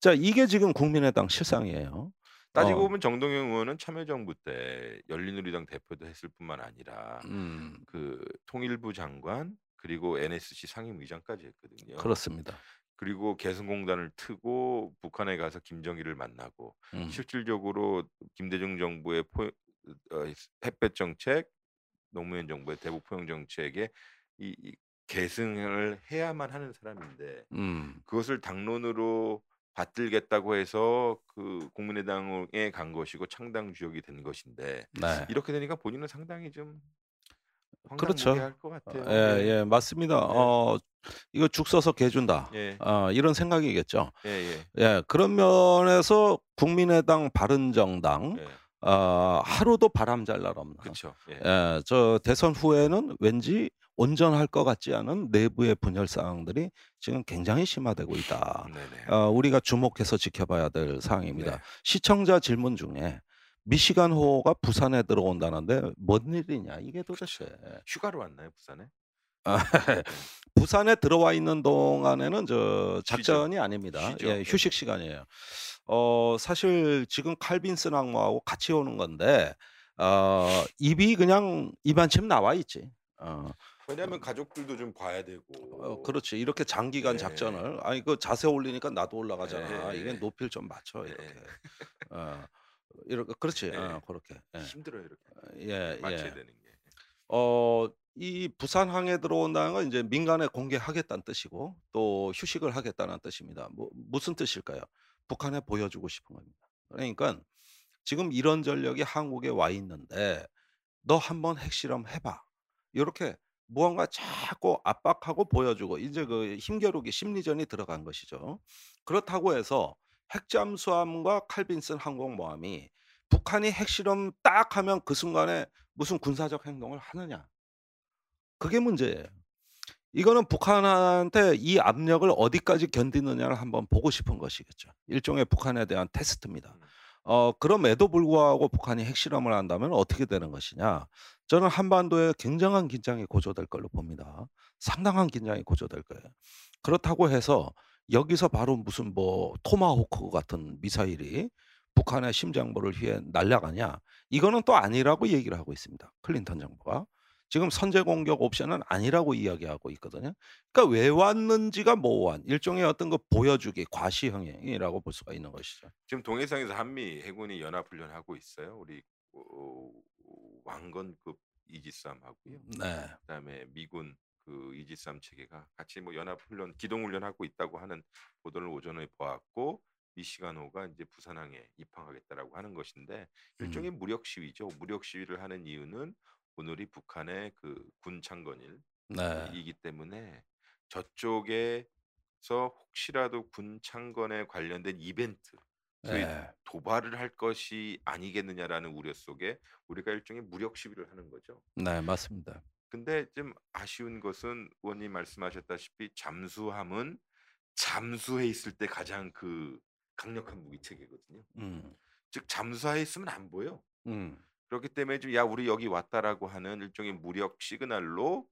자 이게 지금 국민의당 실상이에요. 따지고 어. 보면 정동영 의원은 참여정부 때 열린우리당 대표도 했을 뿐만 아니라 음. 그 통일부 장관 그리고 NSC 상임의장까지 했거든요. 그렇습니다. 그리고 개성공단을 트고 북한에 가서 김정일을 만나고 음. 실질적으로 김대중 정부의 포 어 햇볕 정책, 노무현 정부의 대북 포용 정책에 이 이 계승을 해야만 하는 사람인데 음. 그것을 당론으로 받들겠다고 해서 그 국민의당에 간 것이고 창당 주역이 된 것인데 네. 이렇게 되니까 본인은 상당히 좀 그렇죠. 황당무계할 것어 같아요. 예 네. 예 맞습니다. 네. 어 이거 '죽 써서 개 준다.' 예. 어 이런 생각이겠죠. 예 예. 예 그런 면에서 국민의당, 바른정당 예. 어 하루도 바람 잘 날 없는 그쵸. 예. 예 저 대선 후에는 왠지 온전할 것 같지 않은 내부의 분열 상황들이 지금 굉장히 심화되고 있다. 네네. 어 우리가 주목해서 지켜봐야 될 사항입니다. 네. 시청자 질문 중에 미시간호가 부산에 들어온다는데 뭔 일이냐 이게 도대체. 휴가로 왔나요, 부산에? 아 네. 부산에 들어와 있는 동안에는 저 쉬죠. 작전이 아닙니다. 쉬죠. 예 네네. 휴식 시간이에요. 어 사실 지금 칼빈슨 항모하고 같이 오는 건데 어 입이 그냥 이만큼 나와 있지. 어. 왜냐하면 가족들도 좀 봐야 되고. 어 그렇지. 이렇게 장기간 네. 작전을 아니 그 자세 올리니까 나도 올라가잖아. 네. 이게 높이를 좀 맞춰 네. 이렇게. 어 이렇게 그렇지. 네. 어 고렇게. 예. 힘들어요, 이렇게. 예 맞춰야 예. 되는 게. 어 이 부산 항에 들어온다는 건 인제 민간에 공개하겠다는 뜻이고 또 휴식을 하겠다는 뜻입니다. 뭐 무슨 뜻일까요? 북한에 보여주고 싶은 겁니다. 그러니깐 지금 이런 전력이 한국에 와 있는데 "너 한번 핵실험 해 봐." 요렇게 무언가 자꾸 압박하고 보여주고 인제 그 힘겨루기 심리전이 들어간 것이죠. 그렇다고 해서 핵잠수함과 칼빈슨 항공모함이 북한이 핵실험 딱 하면 그 순간에 무슨 군사적 행동을 하느냐. 그게 문제예요. 이거는 북한한테 이 압력을 어디까지 견디느냐를 한번 보고 싶은 것이겠죠. 일종의 북한에 대한 테스트입니다. 음. 어 그럼에도 불구하고 북한이 핵실험을 한다면 어떻게 되는 것이냐. 저는 한반도에 굉장한 긴장이 고조될 걸로 봅니다. 상당한 긴장이 고조될 거예요. 그렇다고 해서 여기서 바로 무슨 뭐 토마호크 같은 미사일이 북한의 심장부를 위해 날아가냐. 이거는 또 아니라고 얘기를 하고 있습니다, 클린턴 정부가. 지금 선제 공격 옵션은 아니라고 이야기하고 있거든요. 그러니까 왜 왔는지가 모호한 일종의 어떤 그 보여주기, 과시형이라고 볼 수가 있는 것이죠. 지금 동해상에서 한미 해군이 연합 훈련하고 있어요. 우리 어 왕건급 이지스함 하고요. 네. 그다음에 미군 그 이지스함 체계가 같이 뭐 연합 훈련, 기동 훈련 하고 있다고 하는 보도를 오전에 보았고 미시간호가 인제 부산항에 입항하겠다라고 하는 것인데 일종의 음. 무력 시위죠. 무력 시위를 하는 이유는 오늘이 북한의 그 군 창건일 네. 이기 때문에 저쪽에서 혹시라도 군 창건에 관련된 이벤트 예. '도발을 할 것이 아니겠느냐.'라는 우려 속에 우리가 일종의 무력 시위를 하는 거죠. 네 맞습니다. 근데 좀 아쉬운 것은 의원님 말씀하셨다시피 잠수함은 잠수해 있을 때 가장 그 강력한 무기 체계거든요. 음. 즉 잠수하에 있으면 안 보여. 음. 그렇기 때문에 좀 "야 우리 여기 왔다."라고 하는 일종의 무력 시그널로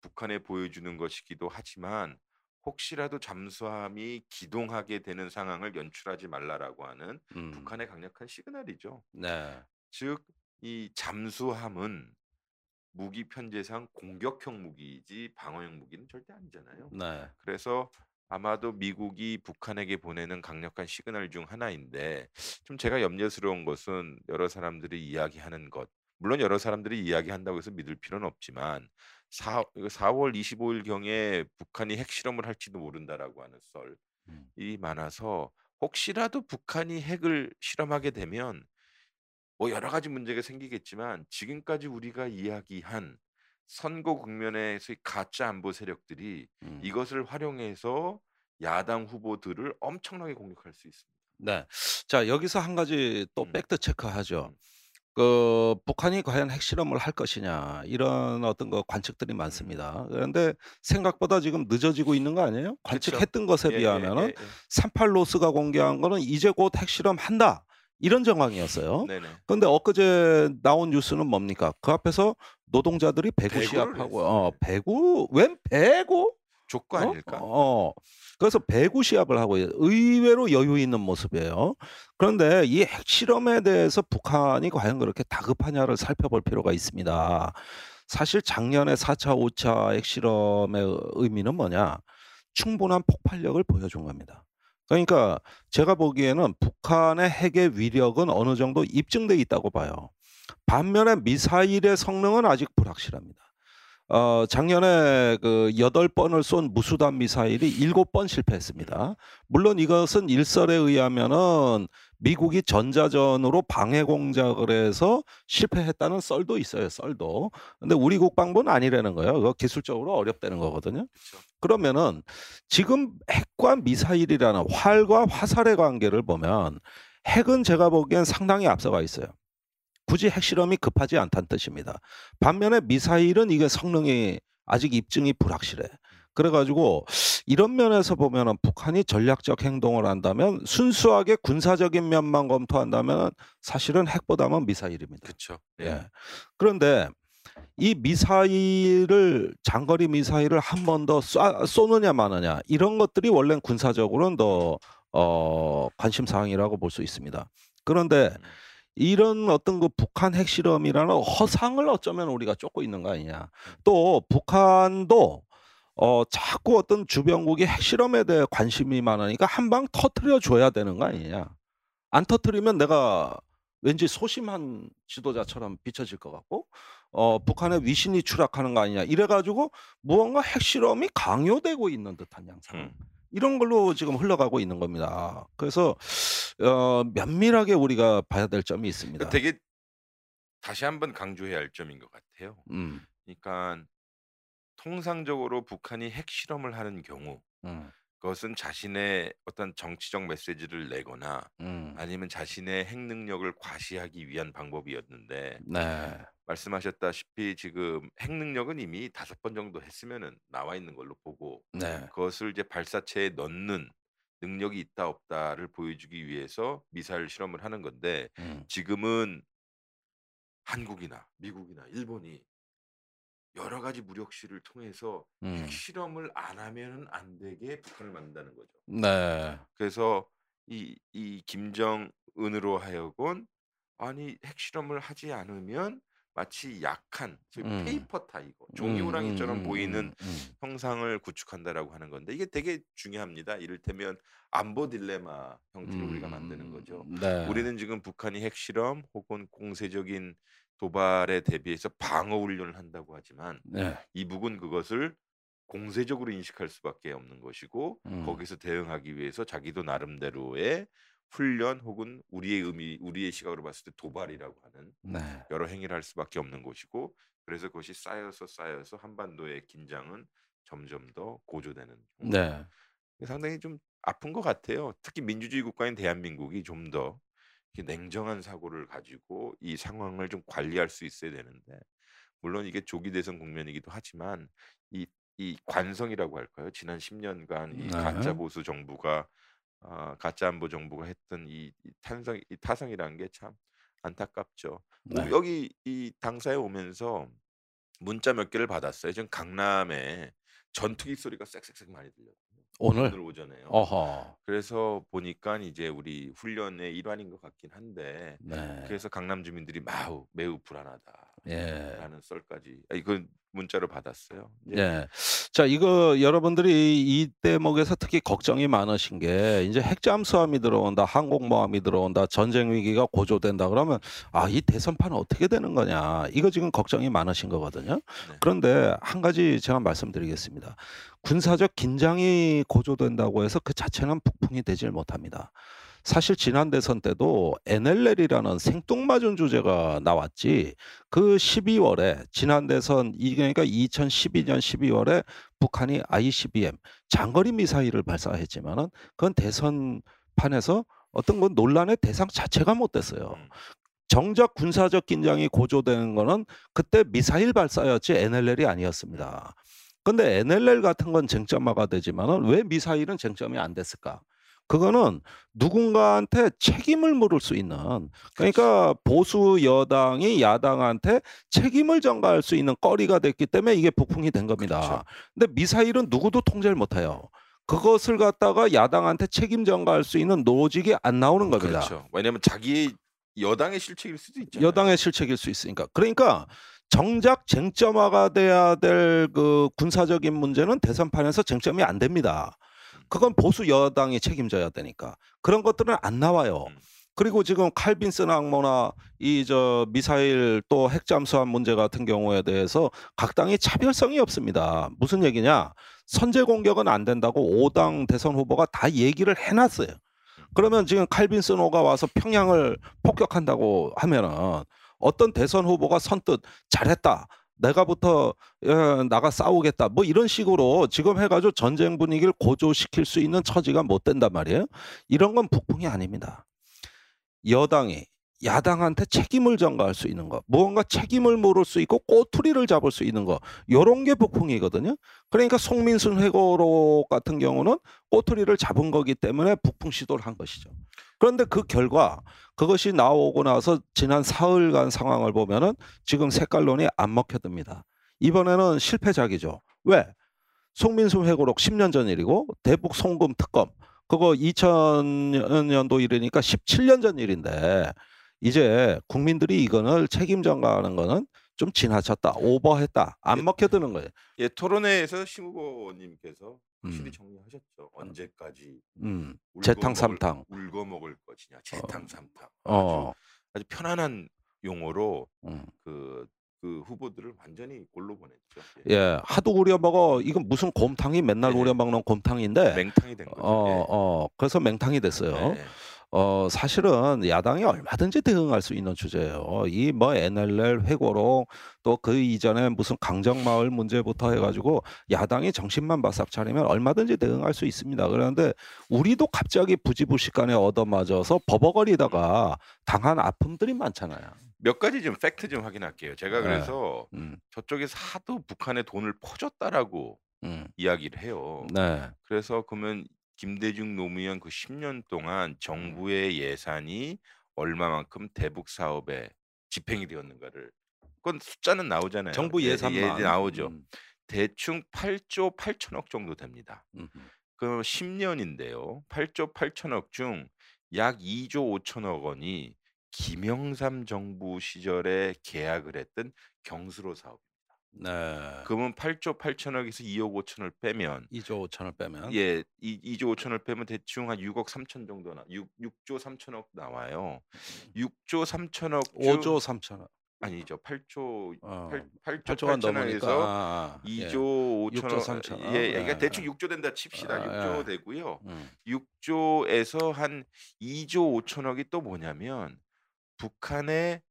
북한에 보여주는 것이기도 하지만 혹시라도 잠수함이 기동하게 되는 상황을 연출하지 말라라고 하는 음. 북한의 강력한 시그널이죠. 네. 즉이 잠수함은 무기 편제상 공격형 무기이지 방어형 무기는 절대 아니잖아요. 네. 그래서 아마도 미국이 북한에게 보내는 강력한 시그널 중 하나인데 좀 제가 염려스러운 것은 여러 사람들이 이야기하는 것 물론 여러 사람들이 이야기한다고 해서 믿을 필요는 없지만 사 이거 "4월 25 일 경에 북한이 핵실험을 할지도 모른다."라고 하는 음. 썰이 많아서 혹시라도 북한이 핵을 실험하게 되면 뭐 여러 가지 문제가 생기겠지만 지금까지 우리가 이야기한 선거 국면에서의 가짜 안보 세력들이 음. 이것을 활용해서 야당 후보들을 엄청나게 공격할 수 있습니다. 네. 자 여기서 한 가지 또 음. 팩트 체크하죠. 음. 그 북한이 과연 핵실험을 할 것이냐 이런 어떤 그 관측들이 음. 많습니다. 그런데 생각보다 지금 늦어지고 있는 거 아니에요? 관측했던 것에 비하면은 예예예예. 38 로스가 공개한 거는 "이제 곧 핵실험 한다." 이런 정황이었어요. 네네. 근데 엊그제 나온 뉴스는 뭡니까? 그 앞에서 노동자들이 배구 시합하고. 어 네. 배구 웬 배구? 족구 어? 아닐까? 어. 그래서 배구 시합을 하고 있 의외로 여유 있는 모습이에요. 그런데 이 핵실험에 대해서 북한이 과연 그렇게 다급하냐를 살펴볼 필요가 있습니다. 사실 작년에 4 차, 5차 핵실험의 의미는 뭐냐? 충분한 폭발력을 보여준 겁니다. 그러니까 제가 보기에는 북한의 핵의 위력은 어느 정도 입증돼 있다고 봐요. 반면에 미사일의 성능은 아직 불확실합니다. 어 작년에 그 8번을 쏜 무수단 미사일이 7번 실패했습니다. 물론 이것은 일설에 의하면은 미국이 전자전으로 방해 공작을 해서 실패했다는 썰도 있어요, 썰도. 근데 우리 국방부는 아니라는 거예요. 그거 기술적으로 어렵다는 거거든요. 그쵸. 그러면은 지금 핵과 미사일이라는 활과 화살의 관계를 보면 핵은 제가 보기엔 상당히 앞서가 있어요. 굳이 핵실험이 급하지 않다는 뜻입니다. 반면에 미사일은 이게 성능이 아직 입증이 불확실해. 그래 가지고 이런 면에서 보면은 북한이 전략적 행동을 한다면 순수하게 군사적인 면만 검토한다면 사실은 핵보다는 미사일입니다. 예. 예. 그런데 이 미사일을 장거리 미사일을 한 번 더 쏘느냐 마느냐 이런 것들이 원래는 군사적으로는 더 어 관심 사항이라고 볼 수 있습니다. 그런데 음. 이런 어떤 그 북한 핵실험이라는 허상을 어쩌면 우리가 쫓고 있는 거 아니냐. 또 북한도 어 자꾸 어떤 주변국이 핵실험에 대해 관심이 많으니까 한 방 터뜨려 줘야 되는 거 아니냐. 안 터뜨리면 내가 왠지 소심한 지도자처럼 비춰질 것 같고 어 북한의 위신이 추락하는 거 아니냐. 이래 가지고 무언가 핵실험이 강요되고 있는 듯한 양상. 음. 이런 걸로 지금 흘러가고 있는 겁니다. 그래서 어 면밀하게 우리가 봐야 될 점이 있습니다. 되게 다시 한번 강조해야 할 점인 것 같아요. 음. 그러니까 통상적으로 북한이 핵실험을 하는 경우 음. 그것은 자신의 어떤 정치적 메시지를 내거나 음. 아니면 자신의 핵 능력을 과시하기 위한 방법이었는데 네. 말씀하셨다시피 지금 핵 능력은 이미 다섯 번 정도 했으면은 나와 있는 걸로 보고 네. 그것을 이제 발사체에 넣는 능력이 있다 없다를 보여주기 위해서 미사일 실험을 하는 건데 음. 지금은 한국이나 미국이나 일본이 여러 가지 무력시위를 통해서 음. 핵실험을 안 하면은 안 되게 북한을 만든다는 거죠. 네. 그래서 이 이 김정은으로 하여금 아니 핵실험을 하지 않으면 마치 약한 소위 음. paper tiger 종이 음, 호랑이처럼 음, 보이는 음, 음. 형상을 구축한다라고 하는 건데 이게 되게 중요합니다. 이를테면 안보 딜레마 형태를 우리가 만드는 거죠. 네. 우리는 지금 북한이 핵실험 혹은 공세적인 도발에 대비해서 방어 훈련을 한다고 하지만 네. 이북은 그것을 공세적으로 인식할 수밖에 없는 것이고 음. 거기서 대응하기 위해서 자기도 나름대로의 훈련 혹은 우리의 의미 우리의 시각으로 봤을 때 도발이라고 하는 네. 여러 행위를 할 수밖에 없는 것이고 그래서 그것이 쌓여서 쌓여서 한반도의 긴장은 점점 더 고조되는 네. 상당히 좀 아픈 것 같아요. 특히 민주주의 국가인 대한민국이 좀 더 냉정한 사고를 가지고 이 상황을 좀 관리할 수 있어야 되는데 물론 이게 조기 대선 국면이기도 하지만 이, 이 관성이라고 할까요? 지난 10년간 이 네. 가짜 보수 정부가 아, 가짜 안보 정부가 했던 이, 이 탄성 이 타성이라는 게 참 안타깝죠. 네. 여기 이 당사에 오면서 문자 몇 개를 받았어요. 지금 강남에 전투기 소리가 쌕쌕쌕 많이 들렸거든요. 오늘? 오늘 오전에요. 어허. 그래서 보니까 이제 우리 훈련의 일환인 것 같긴 한데 네. 그래서 강남 주민들이 매우 매우 불안하다라는 예. 썰까지 아, 이건 문자로 받았어요. 예. 자, 이거 여러분들이 이 대목에서 특히 걱정이 많으신 게 이제 핵잠수함이 들어온다, 항공모함이 들어온다, 전쟁 위기가 고조된다 그러면 아, 이 대선판은 어떻게 되는 거냐. 이거 지금 걱정이 많으신 거거든요. 네. 그런데 한 가지 제가 말씀드리겠습니다. 군사적 긴장이 고조된다고 해서 그 자체는 폭풍이 되질 못합니다. 사실 지난 대선 때도 NLL이라는 생뚱맞은 주제가 나왔지 그 12월에 지난 대선 이 그러니까 2012년 12월에 북한이 ICBM 장거리 미사일을 발사했지만은 그건 대선 판에서 어떤 건 논란의 대상 자체가 못 됐어요. 음. 정작 군사적 긴장이 고조되는 거는 그때 미사일 발사였지 NLL이 아니었습니다. 근데 NLL 같은 건 쟁점화가 되지만은 왜 미사일은 쟁점이 안 됐을까? 그거는 누군가한테 책임을 물을 수 있는 그러니까 보수 여당이 야당한테 책임을 전가할 수 있는 거리가 됐기 때문에 이게 폭풍이 된 겁니다. 그렇죠. 근데 미사일은 누구도 통제를 못 해요. 그것을 갖다가 야당한테 책임 전가할 수 있는 노직이 안 나오는 겁니다. 그렇죠. 왜냐하면 자기 여당의 실책일 수도 있잖아요. 여당의 실책일 수 있으니까. 그러니까 정작 쟁점화가 돼야 될 그 군사적인 문제는 대선판에서 쟁점이 안 됩니다. 그건 보수 여당이 책임져야 되니까. 그런 것들은 안 나와요. 음. 그리고 지금 칼빈슨 항모나 이 저 미사일 또 핵잠수함 문제 같은 경우에 대해서 각 당이 차별성이 없습니다. 무슨 얘기냐? 선제 공격은 안 된다고 5당 대선 후보가 다 얘기를 해 놨어요. 그러면 지금 칼빈슨 호가 와서 평양을 폭격한다고 하면은 어떤 대선 후보가 선뜻 "잘했다. 내가부터 어 나가 싸우겠다." 뭐 이런 식으로 지금 해 가지고 전쟁 분위기를 고조시킬 수 있는 처지가 못 된단 말이에요. 이런 건 북풍이 아닙니다. 여당이 야당한테 책임을 전가할 수 있는 거, 무언가 책임을 물을 수 있고 꼬투리를 잡을 수 있는 거 요런 게 북풍이거든요. 그러니까 송민순 회고록 같은 경우는 꼬투리를 잡은 거기 때문에 북풍 시도를 한 것이죠. 그런데 그 결과 그것이 나오고 나서 지난 사흘간 상황을 보면은 지금 색깔론이 안 먹혀듭니다. 이번에는 실패작이죠. 왜? 송민순 회고록 10년 전 일이고 대북 송금 특검 그거 2000년도 일이니까 17년 전 일인데 이제 국민들이 이거를 책임 전가하는 거는 좀 지나쳤다. 오버했다. 안 예. 먹혀드는 거예요. 예 토론회에서 심 후보님께서 확실히 음. 정리하셨죠. 언제까지 음. 울고 재탕 먹을 삼탕. 울고 먹을 것이냐. 재탕 삼탕. 아주 어. 아주 편안한 용어로 음. 그 그 후보들을 완전히 골로 보냈죠. 예. 하도 우려 먹어. 이건 무슨 곰탕이 맨날 네. 우려 먹는 곰탕인데 맹탕이 된 거죠. 어 예. 어 그래서 맹탕이 됐어요. 네. 어 사실은 야당이 얼마든지 대응할 수 있는 주제예요. 이 뭐 NLL 회고록 또 그 이전에 무슨 강정마을 문제부터 해 가지고 야당이 정신만 바싹 차리면 얼마든지 대응할 수 있습니다. 그런데 우리도 갑자기 부지불식간에 얻어맞아서 버벅거리다가 당한 아픔들이 많잖아요. 몇 가지 좀 팩트 좀 확인할게요. 제가 예. 그래서 음. 저쪽에서 하도 북한에 돈을 퍼줬다라고 음. 이야기를 해요. 네. 그래서 그러면 김대중 노무현 그 10년 동안 음. 정부의 예산이 얼마만큼 대북 사업에 집행이 되었는가를 그건 숫자는 나오잖아요. 정부 예, 예, 예산만. 나오죠. 음. 대충 8조 8천억 정도 됩니다. 음음. 그럼 10년인데요. 8조 8천억 중 약 2조 5천억 원이 김영삼 정부 시절에 계약을 했던 경수로 사업입니다. 네. 그러면 8조 8천억에서 2억 5천을 빼면 2조 5천을 빼면 예, 이 2조 5천을 빼면 대충 한 6억 3천 정도 나 6, 6조 3천억 나와요. 6조 3천억 중 5조 3천억. 아니죠. 8조 어. 8, 8조 8조가 넘으니까 8천억에서 아, 아, 예. 2조 6조 5천억 3천억. 예, 그러니까 예, 대충 예. 6조 된다 칩시다. 아, 6조 예. 되고요. 음. 6조에서 한 2조 5천억이 또 뭐냐면 북한에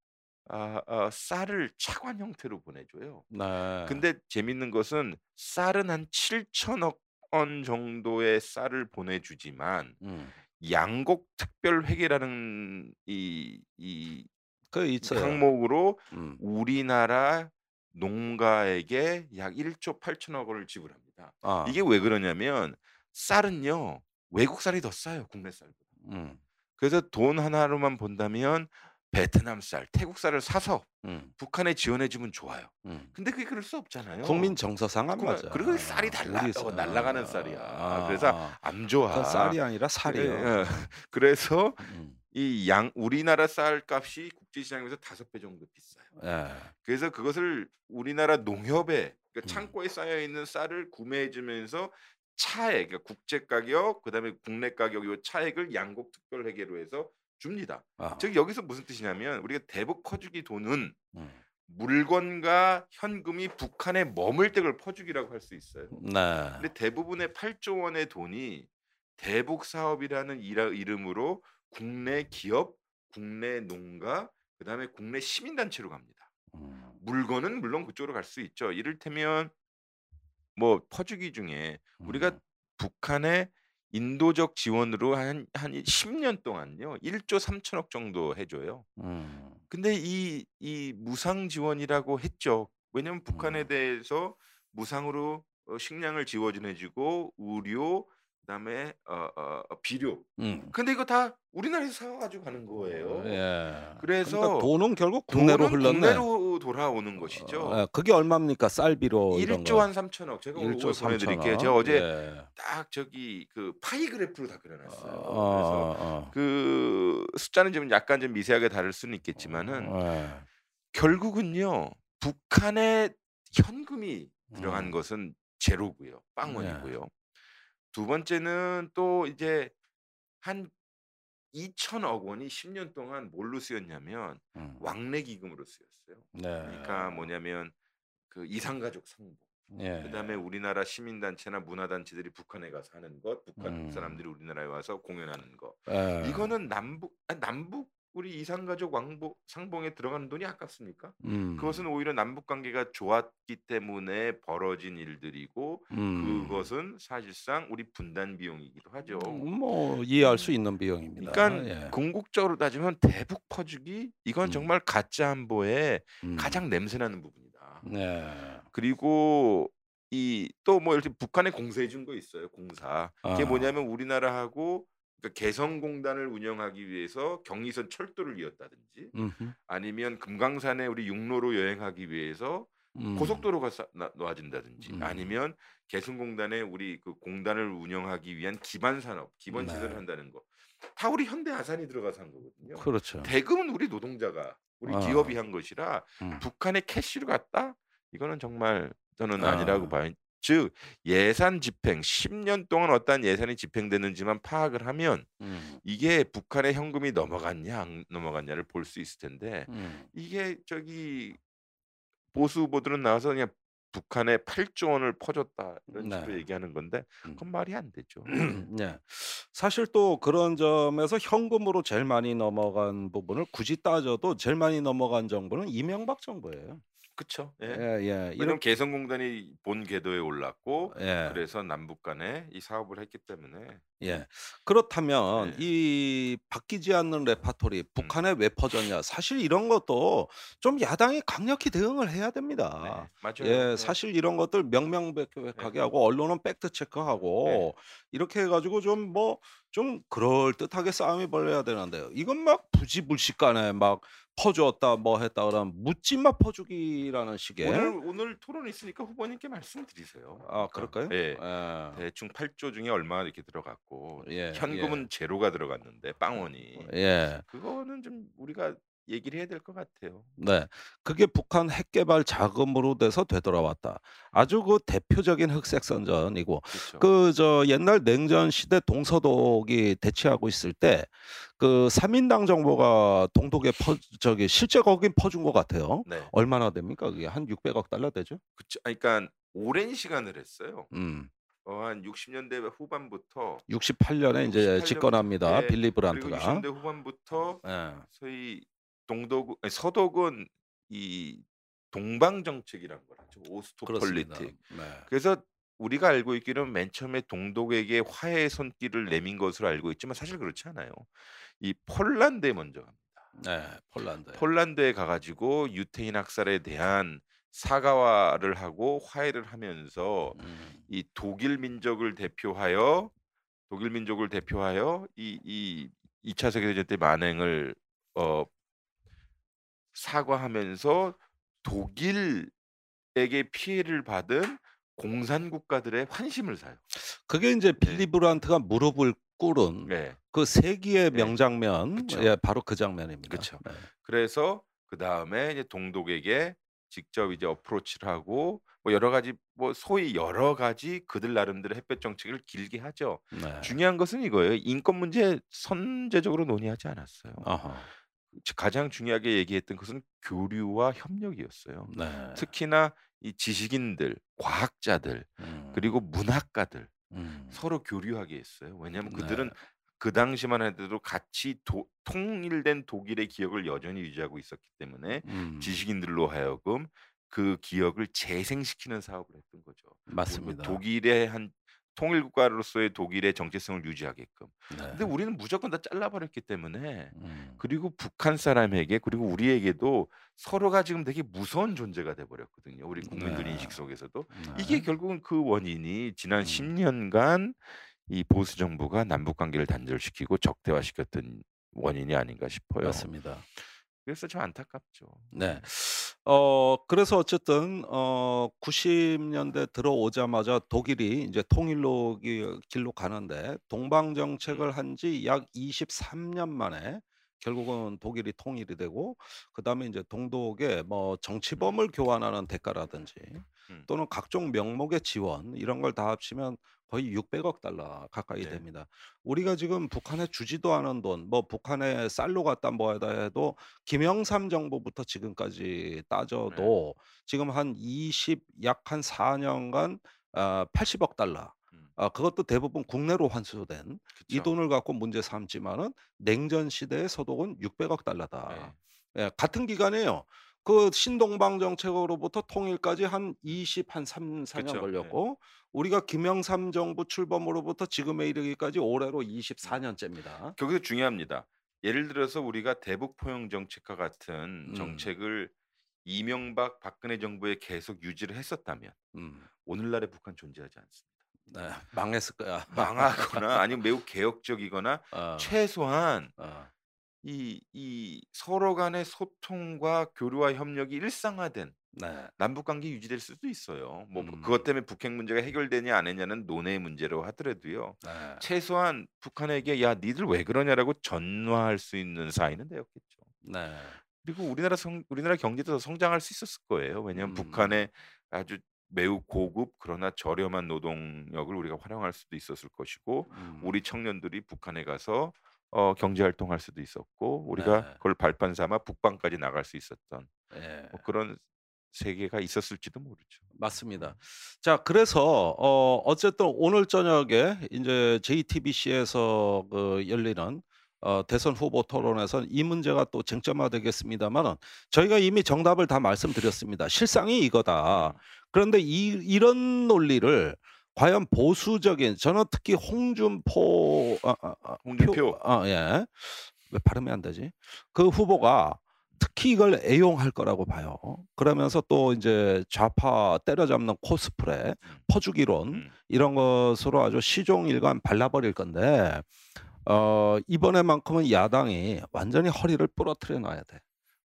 아, 아, 쌀을 차관 형태로 보내줘요. 네. 근데 재밌는 것은 쌀은 한 7천억 원 정도의 쌀을 보내주지만 음. 양곡 특별 회계라는 이, 이그 있어요. 항목으로 음. 우리나라 농가에게 약 1조 8천억 원을 지불합니다. 아. 이게 왜 그러냐면 쌀은요 외국 쌀이 더 싸요 국내 쌀보다. 음. 그래서 돈 하나로만 본다면 베트남 쌀, 태국 쌀을 사서 음. 북한에 지원해 주면 좋아요. 음. 근데 그게 그럴 수 없잖아요. 국민 정서상 안 그- 맞아. 그리고 쌀이 달라 어, 쌀- 날아가는 쌀이야. 아, 그래서 아. 안 좋아. 쌀이 아니라 예, 살이요. 예. 그래서 음. 이양 우리나라 쌀 값이 국제시장에서 다섯 배 정도 비싸요. 예. 그래서 그것을 우리나라 농협에 그러니까 음. 창고에 쌓여 있는 쌀을 구매해 주면서 차액, 그러니까 국제 가격, 그다음에 국내 가격 요 차액을 양곡 특별 회계로 해서 줍니다. 아. 즉 여기서 무슨 뜻이냐면 우리가 대북 퍼주기 돈은 음. 물건과 현금이 북한에 머물 때 그걸 퍼주기라고 할 수 있어요. 네. 근데 대부분의 8조 원의 돈이 대북 사업이라는 이라, 이름으로 국내 기업, 국내 농가, 그다음에 국내 시민 단체로 갑니다. 음. 물건은 물론 그쪽으로 갈 수 있죠. 이를테면 뭐 퍼주기 중에 우리가 음. 북한에 인도적 지원으로 한, 한 10년 동안요. 1조 3천억 정도 해줘요. 음. 근데 이, 이 무상 지원이라고 했죠. 왜냐면 북한에 음. 대해서 무상으로 어, 식량을 지원해주고 의료, 그다음에 어, 어, 어, 비료. 음. 근데 이거 다 우리나라에서 사가지고 가는 거예요. 예. 그래서 그러니까 돈은 결국 국내로 돈은 흘렀네. 국내로 돌아오는 것이죠. 어, 예. 그게 얼마입니까? 쌀비로 이런 1조 거. 한 3천억. 제가 오늘 1조 보내드릴게요. 3천억. 제가 어제 예. 딱 저기 그 파이 그래프로 다 그려놨어요. 어, 그래서 어, 어. 그 숫자는 좀 약간 좀 미세하게 다를 수는 있겠지만은 예. 결국은요 북한의 현금이 들어간 음. 것은 제로고요, 빵원이고요. 두 번째는 또 이제 한 2,000억 원이 10년 동안 뭘로 쓰였냐면 음. 왕래 기금으로 쓰였어요. 네. 그러니까 뭐냐면 그 이산가족 상봉. 예. 그다음에 우리나라 시민 단체나 문화 단체들이 북한에 가서 하는 것, 북한 음. 사람들이 우리나라에 와서 공연하는 거. 예. 이거는 남북 아 남북 우리 이산가족 왕복 상봉에 들어가는 돈이 아깝습니까? 음. 그것은 오히려 남북 관계가 좋았기 때문에 벌어진 일들이고 음. 그것은 사실상 우리 분단 비용이기도 하죠. 음, 뭐 이해할 수 있는 비용입니다. 그러니까 예. 궁극적으로 따지면 대북 퍼주기 이건 음. 정말 가짜 안보의 음. 가장 냄새나는 부분이다. 네. 그리고 이 또뭐 이렇게 북한에 공세해 준 거 있어요. 공사. 그게 아. 뭐냐면 우리나라하고 그러니까 개성공단을 운영하기 위해서 경의선 철도를 이었다든지 음흠. 아니면 금강산에 우리 육로로 여행하기 위해서 음. 고속도로가 나- 놓아진다든지 음. 아니면 개성공단에 우리 그 공단을 운영하기 위한 기반 산업, 기본 네. 시설을 한다는 거. 다 우리 현대 아산이 들어가서 한 거거든요. 그렇죠. 대금은 우리 노동자가 우리 아. 기업이 한 것이라 음. 북한의 캐시로 갔다? 이거는 정말 저는 아. 아니라고 봐요. 즉 예산 집행 10년 동안 어떠한 예산이 집행됐는지만 파악을 하면 음. 이게 북한의 현금이 넘어갔냐 안 넘어갔냐를 볼 수 있을 텐데 음. 이게 저기 보수 후보들은 나와서 그냥 북한에 8조 원을 퍼줬다 이런 네. 식으로 얘기하는 건데 음. 그건 말이 안 되죠. 네. 사실 또 그런 점에서 현금으로 제일 많이 넘어간 부분을 굳이 따져도 제일 많이 넘어간 정부는 이명박 정부예요. 그쵸? 예, 예. 예. 왜냐면 이렇게 개성공단이 본 궤도에 올랐고 예. 그래서 남북 간에 이 사업을 했기 때문에 예. 그렇다면 네. 이 바뀌지 않는 레파토리 음. 북한에 왜 퍼줬냐? 사실 이런 것도 좀 야당이 강력히 대응을 해야 됩니다. 네. 맞아요. 예, 네. 사실 이런 것들 명명백백하게 네. 하고 언론은 팩트 체크하고 이렇게 해가지고 좀 뭐 좀 그럴 듯하게 싸움이 벌려야 되는데요. 이건 막 부지불식간에 막 퍼주었다 뭐 했다 그러면 묻지마 퍼주기라는 식의 오늘 오늘 토론 있으니까 후보님께 말씀드리세요. 아 그럴까요? 예. 예. 대충 8조 중에 얼마 이렇게 들어갔고 예, 현금은 제로가 들어갔는데 빵원이 예. 그거는 좀 우리가 얘기를 해야 될 것 같아요. 네. 그게 북한 핵 개발 자금으로 돼서 되돌아왔다. 아주 그 대표적인 흑색 선전이고 그렇죠. 그저 옛날 냉전 시대 동서독이 대치하고 있을 때그 3인당 정부가 동독에 퍼 저기 실제 거긴 퍼준 것 같아요. 네. 얼마나 됩니까? 그게 한 600억 달러 되죠? 그쵸. 그러니까 오랜 시간을 했어요. 음. 어, 한 60년대 후반부터 68년에 이제 68 년부터 집권합니다. 예. 빌리 브란트가. 60년대 후반부터 예. 소위 동독 아니 서독은 이 동방 정책이란 걸 하죠. Ost 그렇습니다. Politik. 네. 그래서 우리가 알고 있기로는 맨 처음에 동독에게 화해의 손길을 내민 것으로 알고 있지만 사실 그렇지 않아요. 이 폴란드에 먼저 갑니다. 네. 폴란드. 폴란드에 가가지고 유태인 학살에 대한 사과를 하고 화해를 하면서 음. 이 독일 민족을 대표하여 독일 민족을 대표하여 이 이 2차 세계대전 때 만행을 어 사과하면서 독일에게 피해를 받은 공산 국가들의 환심을 사요. 그게 이제 네. 빌리 브란트가 무릎을 꿇은 네. 그 세기의 네. 명장면 그쵸. 예 바로 그 장면입니다. 그쵸. 네. 그래서 그 다음에 이제 동독에게 직접 이제 어프로치를 하고 뭐 여러 가지 뭐 소위 여러 가지 그들 나름대로 햇볕 정책을 길게 하죠. 네. 중요한 것은 이거예요. 인권 문제 선제적으로 논의하지 않았어요. 아하. 즉 가장 중요하게 얘기했던 것은 교류와 협력이었어요. 네. 특히나 이 지식인들, 과학자들, 음. 그리고 문학가들 음. 서로 교류하게 했어요. 왜냐하면 네. 그들은 그 당시만 해도 같이 도, 통일된 독일의 기억을 여전히 유지하고 있었기 때문에 음. 지식인들로 하여금 그 기억을 재생시키는 사업을 했던 거죠. 맞습니다. 독일의 한 통일 국가로서의 독일의 정체성을 유지하게끔. 네. 근데 우리는 무조건 다 잘라버렸기 때문에 음. 그리고 북한 사람에게 그리고 우리에게도 서로가 지금 되게 무서운 존재가 돼 버렸거든요. 우리 국민들 네. 인식 속에서도. 네. 이게 결국은 그 원인이 지난 음. 10년간 이 보수 정부가 남북 관계를 단절시키고 적대화시켰던 원인이 아닌가 싶어요. 맞습니다. 그래서 좀 안타깝죠. 네. 어 그래서 어쨌든 어 90 년대 들어오자마자 독일이 이제 통일로 기 길로 가는데 동방 음. 정책을 한지 약 23 년 만에 결국은 독일이 통일이 되고 그다음에 이제 동독에 뭐 음. 정치범을 교환하는 대가라든지 음. 또는 각종 명목의 지원 이런 걸 다 합치면 거의 600억 달러 가까이 네. 됩니다. 우리가 지금 북한에 주지도 않은 돈 뭐 북한에 쌀로 갖다 뭐하다 해도 김영삼 정부부터 지금까지 네. 따져도 지금 한 20 약 한 4 년간 아 80억 달러 음. 아 그것도 대부분 국내로 환수된 이 그쵸. 돈을 갖고 문제 삼지만은 냉전 시대의 소득은 600억 네. 달러다. 예 같은 기간에요. 그 신동방 정책으로부터 통일까지 한 음. 20 한 3-4년 그쵸. 네. 걸렸고 우리가 김영삼 정부 출범으로부터 지금에 이르기까지 올해로 음. 24 년째입니다. 거기서 중요합니다. 예를 들어서 우리가 대북 포용 정책과 같은 음. 정책을 이명박 박근혜 정부에 계속 유지를 했었다면 음. 오늘날의 북한 존재하지 않습니다. 네. 망했을 거야. 망하거나 아니면 매우 개혁적이거나 어. 최소한 어. 이 이 서로 간의 소통과 교류와 협력이 일상화된 네. 남북 관계 유지될 수도 있어요. 뭐 음. 그것 때문에 북핵 문제가 해결되냐 안 되냐는 논의의 문제로 하더라도요. 네. 최소한 북한에게 "야 니들 왜 그러냐."라고 전화할 수 있는 사이는 되었겠죠. 네. 그리고 우리나라 성 우리나라 경제도 더 성장할 수 있었을 거예요. 왜냐하면 음. 북한의 아주 매우 고급 그러나 저렴한 노동력을 우리가 활용할 수도 있었을 것이고 음. 우리 청년들이 북한에 가서 어 경제 활동할 수도 있었고 우리가 네. 그걸 발판 삼아 북방까지 나갈 수 있었던 예. 뭐 그런 세계가 있었을지도 모르죠. 맞습니다. 자 그래서 어 어쨌든 오늘 저녁에 인제 JTBC에서 그 열리는 어 대선 후보 토론에서는 이 문제가 또 쟁점화되겠습니다마는 저희가 이미 정답을 다 말씀드렸습니다. "실상이 이거다." 음. 그런데 이 이런 논리를 과연 보수적인 저는 특히 홍준포 아아아 홍준표. 표아 예. 왜 발음이 안 되지? 그 후보가 특히 이걸 애용할 거라고 봐요. 그러면서 또 인제 좌파 때려잡는 코스프레, 음. 퍼주기론 음. 이런 것으로 아주 시종일관 발라버릴 건데 어 이번에만큼은 야당이 완전히 허리를 부러뜨려 놔야 돼.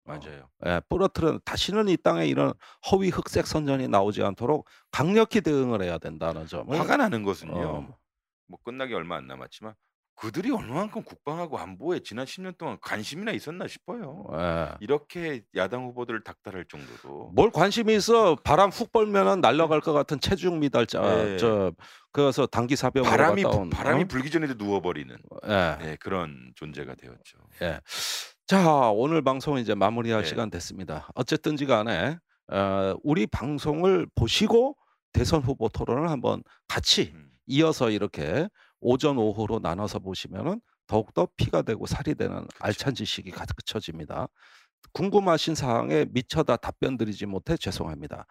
어. 맞아요. 예 부러뜨려 다시는 이 땅에 이런 허위 흑색 선전이 나오지 않도록 강력히 대응을 해야 된다는 점을 화가 나는 것은요. 어. 뭐 끝나기 얼마 안 남았지만 그들이 얼마만큼 국방하고 안보에 지난 10년 동안 관심이나 있었나 싶어요. 예. 이렇게 야당 후보들을 닥달할 정도로. 뭘 관심이 있어. 바람 훅 불면은 날아갈 것 같은 체중 미달자 네. 저 그래서 단기 사병으로 바람이 온 바람이 어? 불기 전에도 누워버리는 예. 네, 그런 존재가 되었죠. 예. 자 오늘 방송 이제 마무리할 네. 시간 됐습니다. 어쨌든지 간에 어 우리 방송을 보시고 대선 후보 토론을 한번 같이 음. 이어서 이렇게 오전 오후로 나눠서 보시면은 더욱더 피가 되고 살이 되는 그쵸. 알찬 지식이 가득처집니다. 궁금하신 사항에 미처 다 답변 드리지 못해 죄송합니다.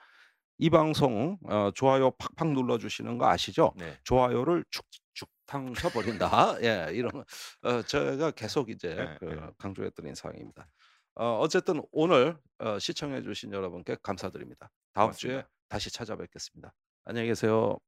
이 방송 어 좋아요 팍팍 눌러 주시는 거 아시죠? 네. 좋아요를 죽죽 탕 쳐 버린다. 예. 이런 거어 저희가 계속 이제 네, 그 네. 강조해 드린 사항입니다. 어 어쨌든 오늘 어 시청해 주신 여러분께 감사드립니다. 다음 주에 고맙습니다. 다시 찾아뵙겠습니다. 안녕히 계세요.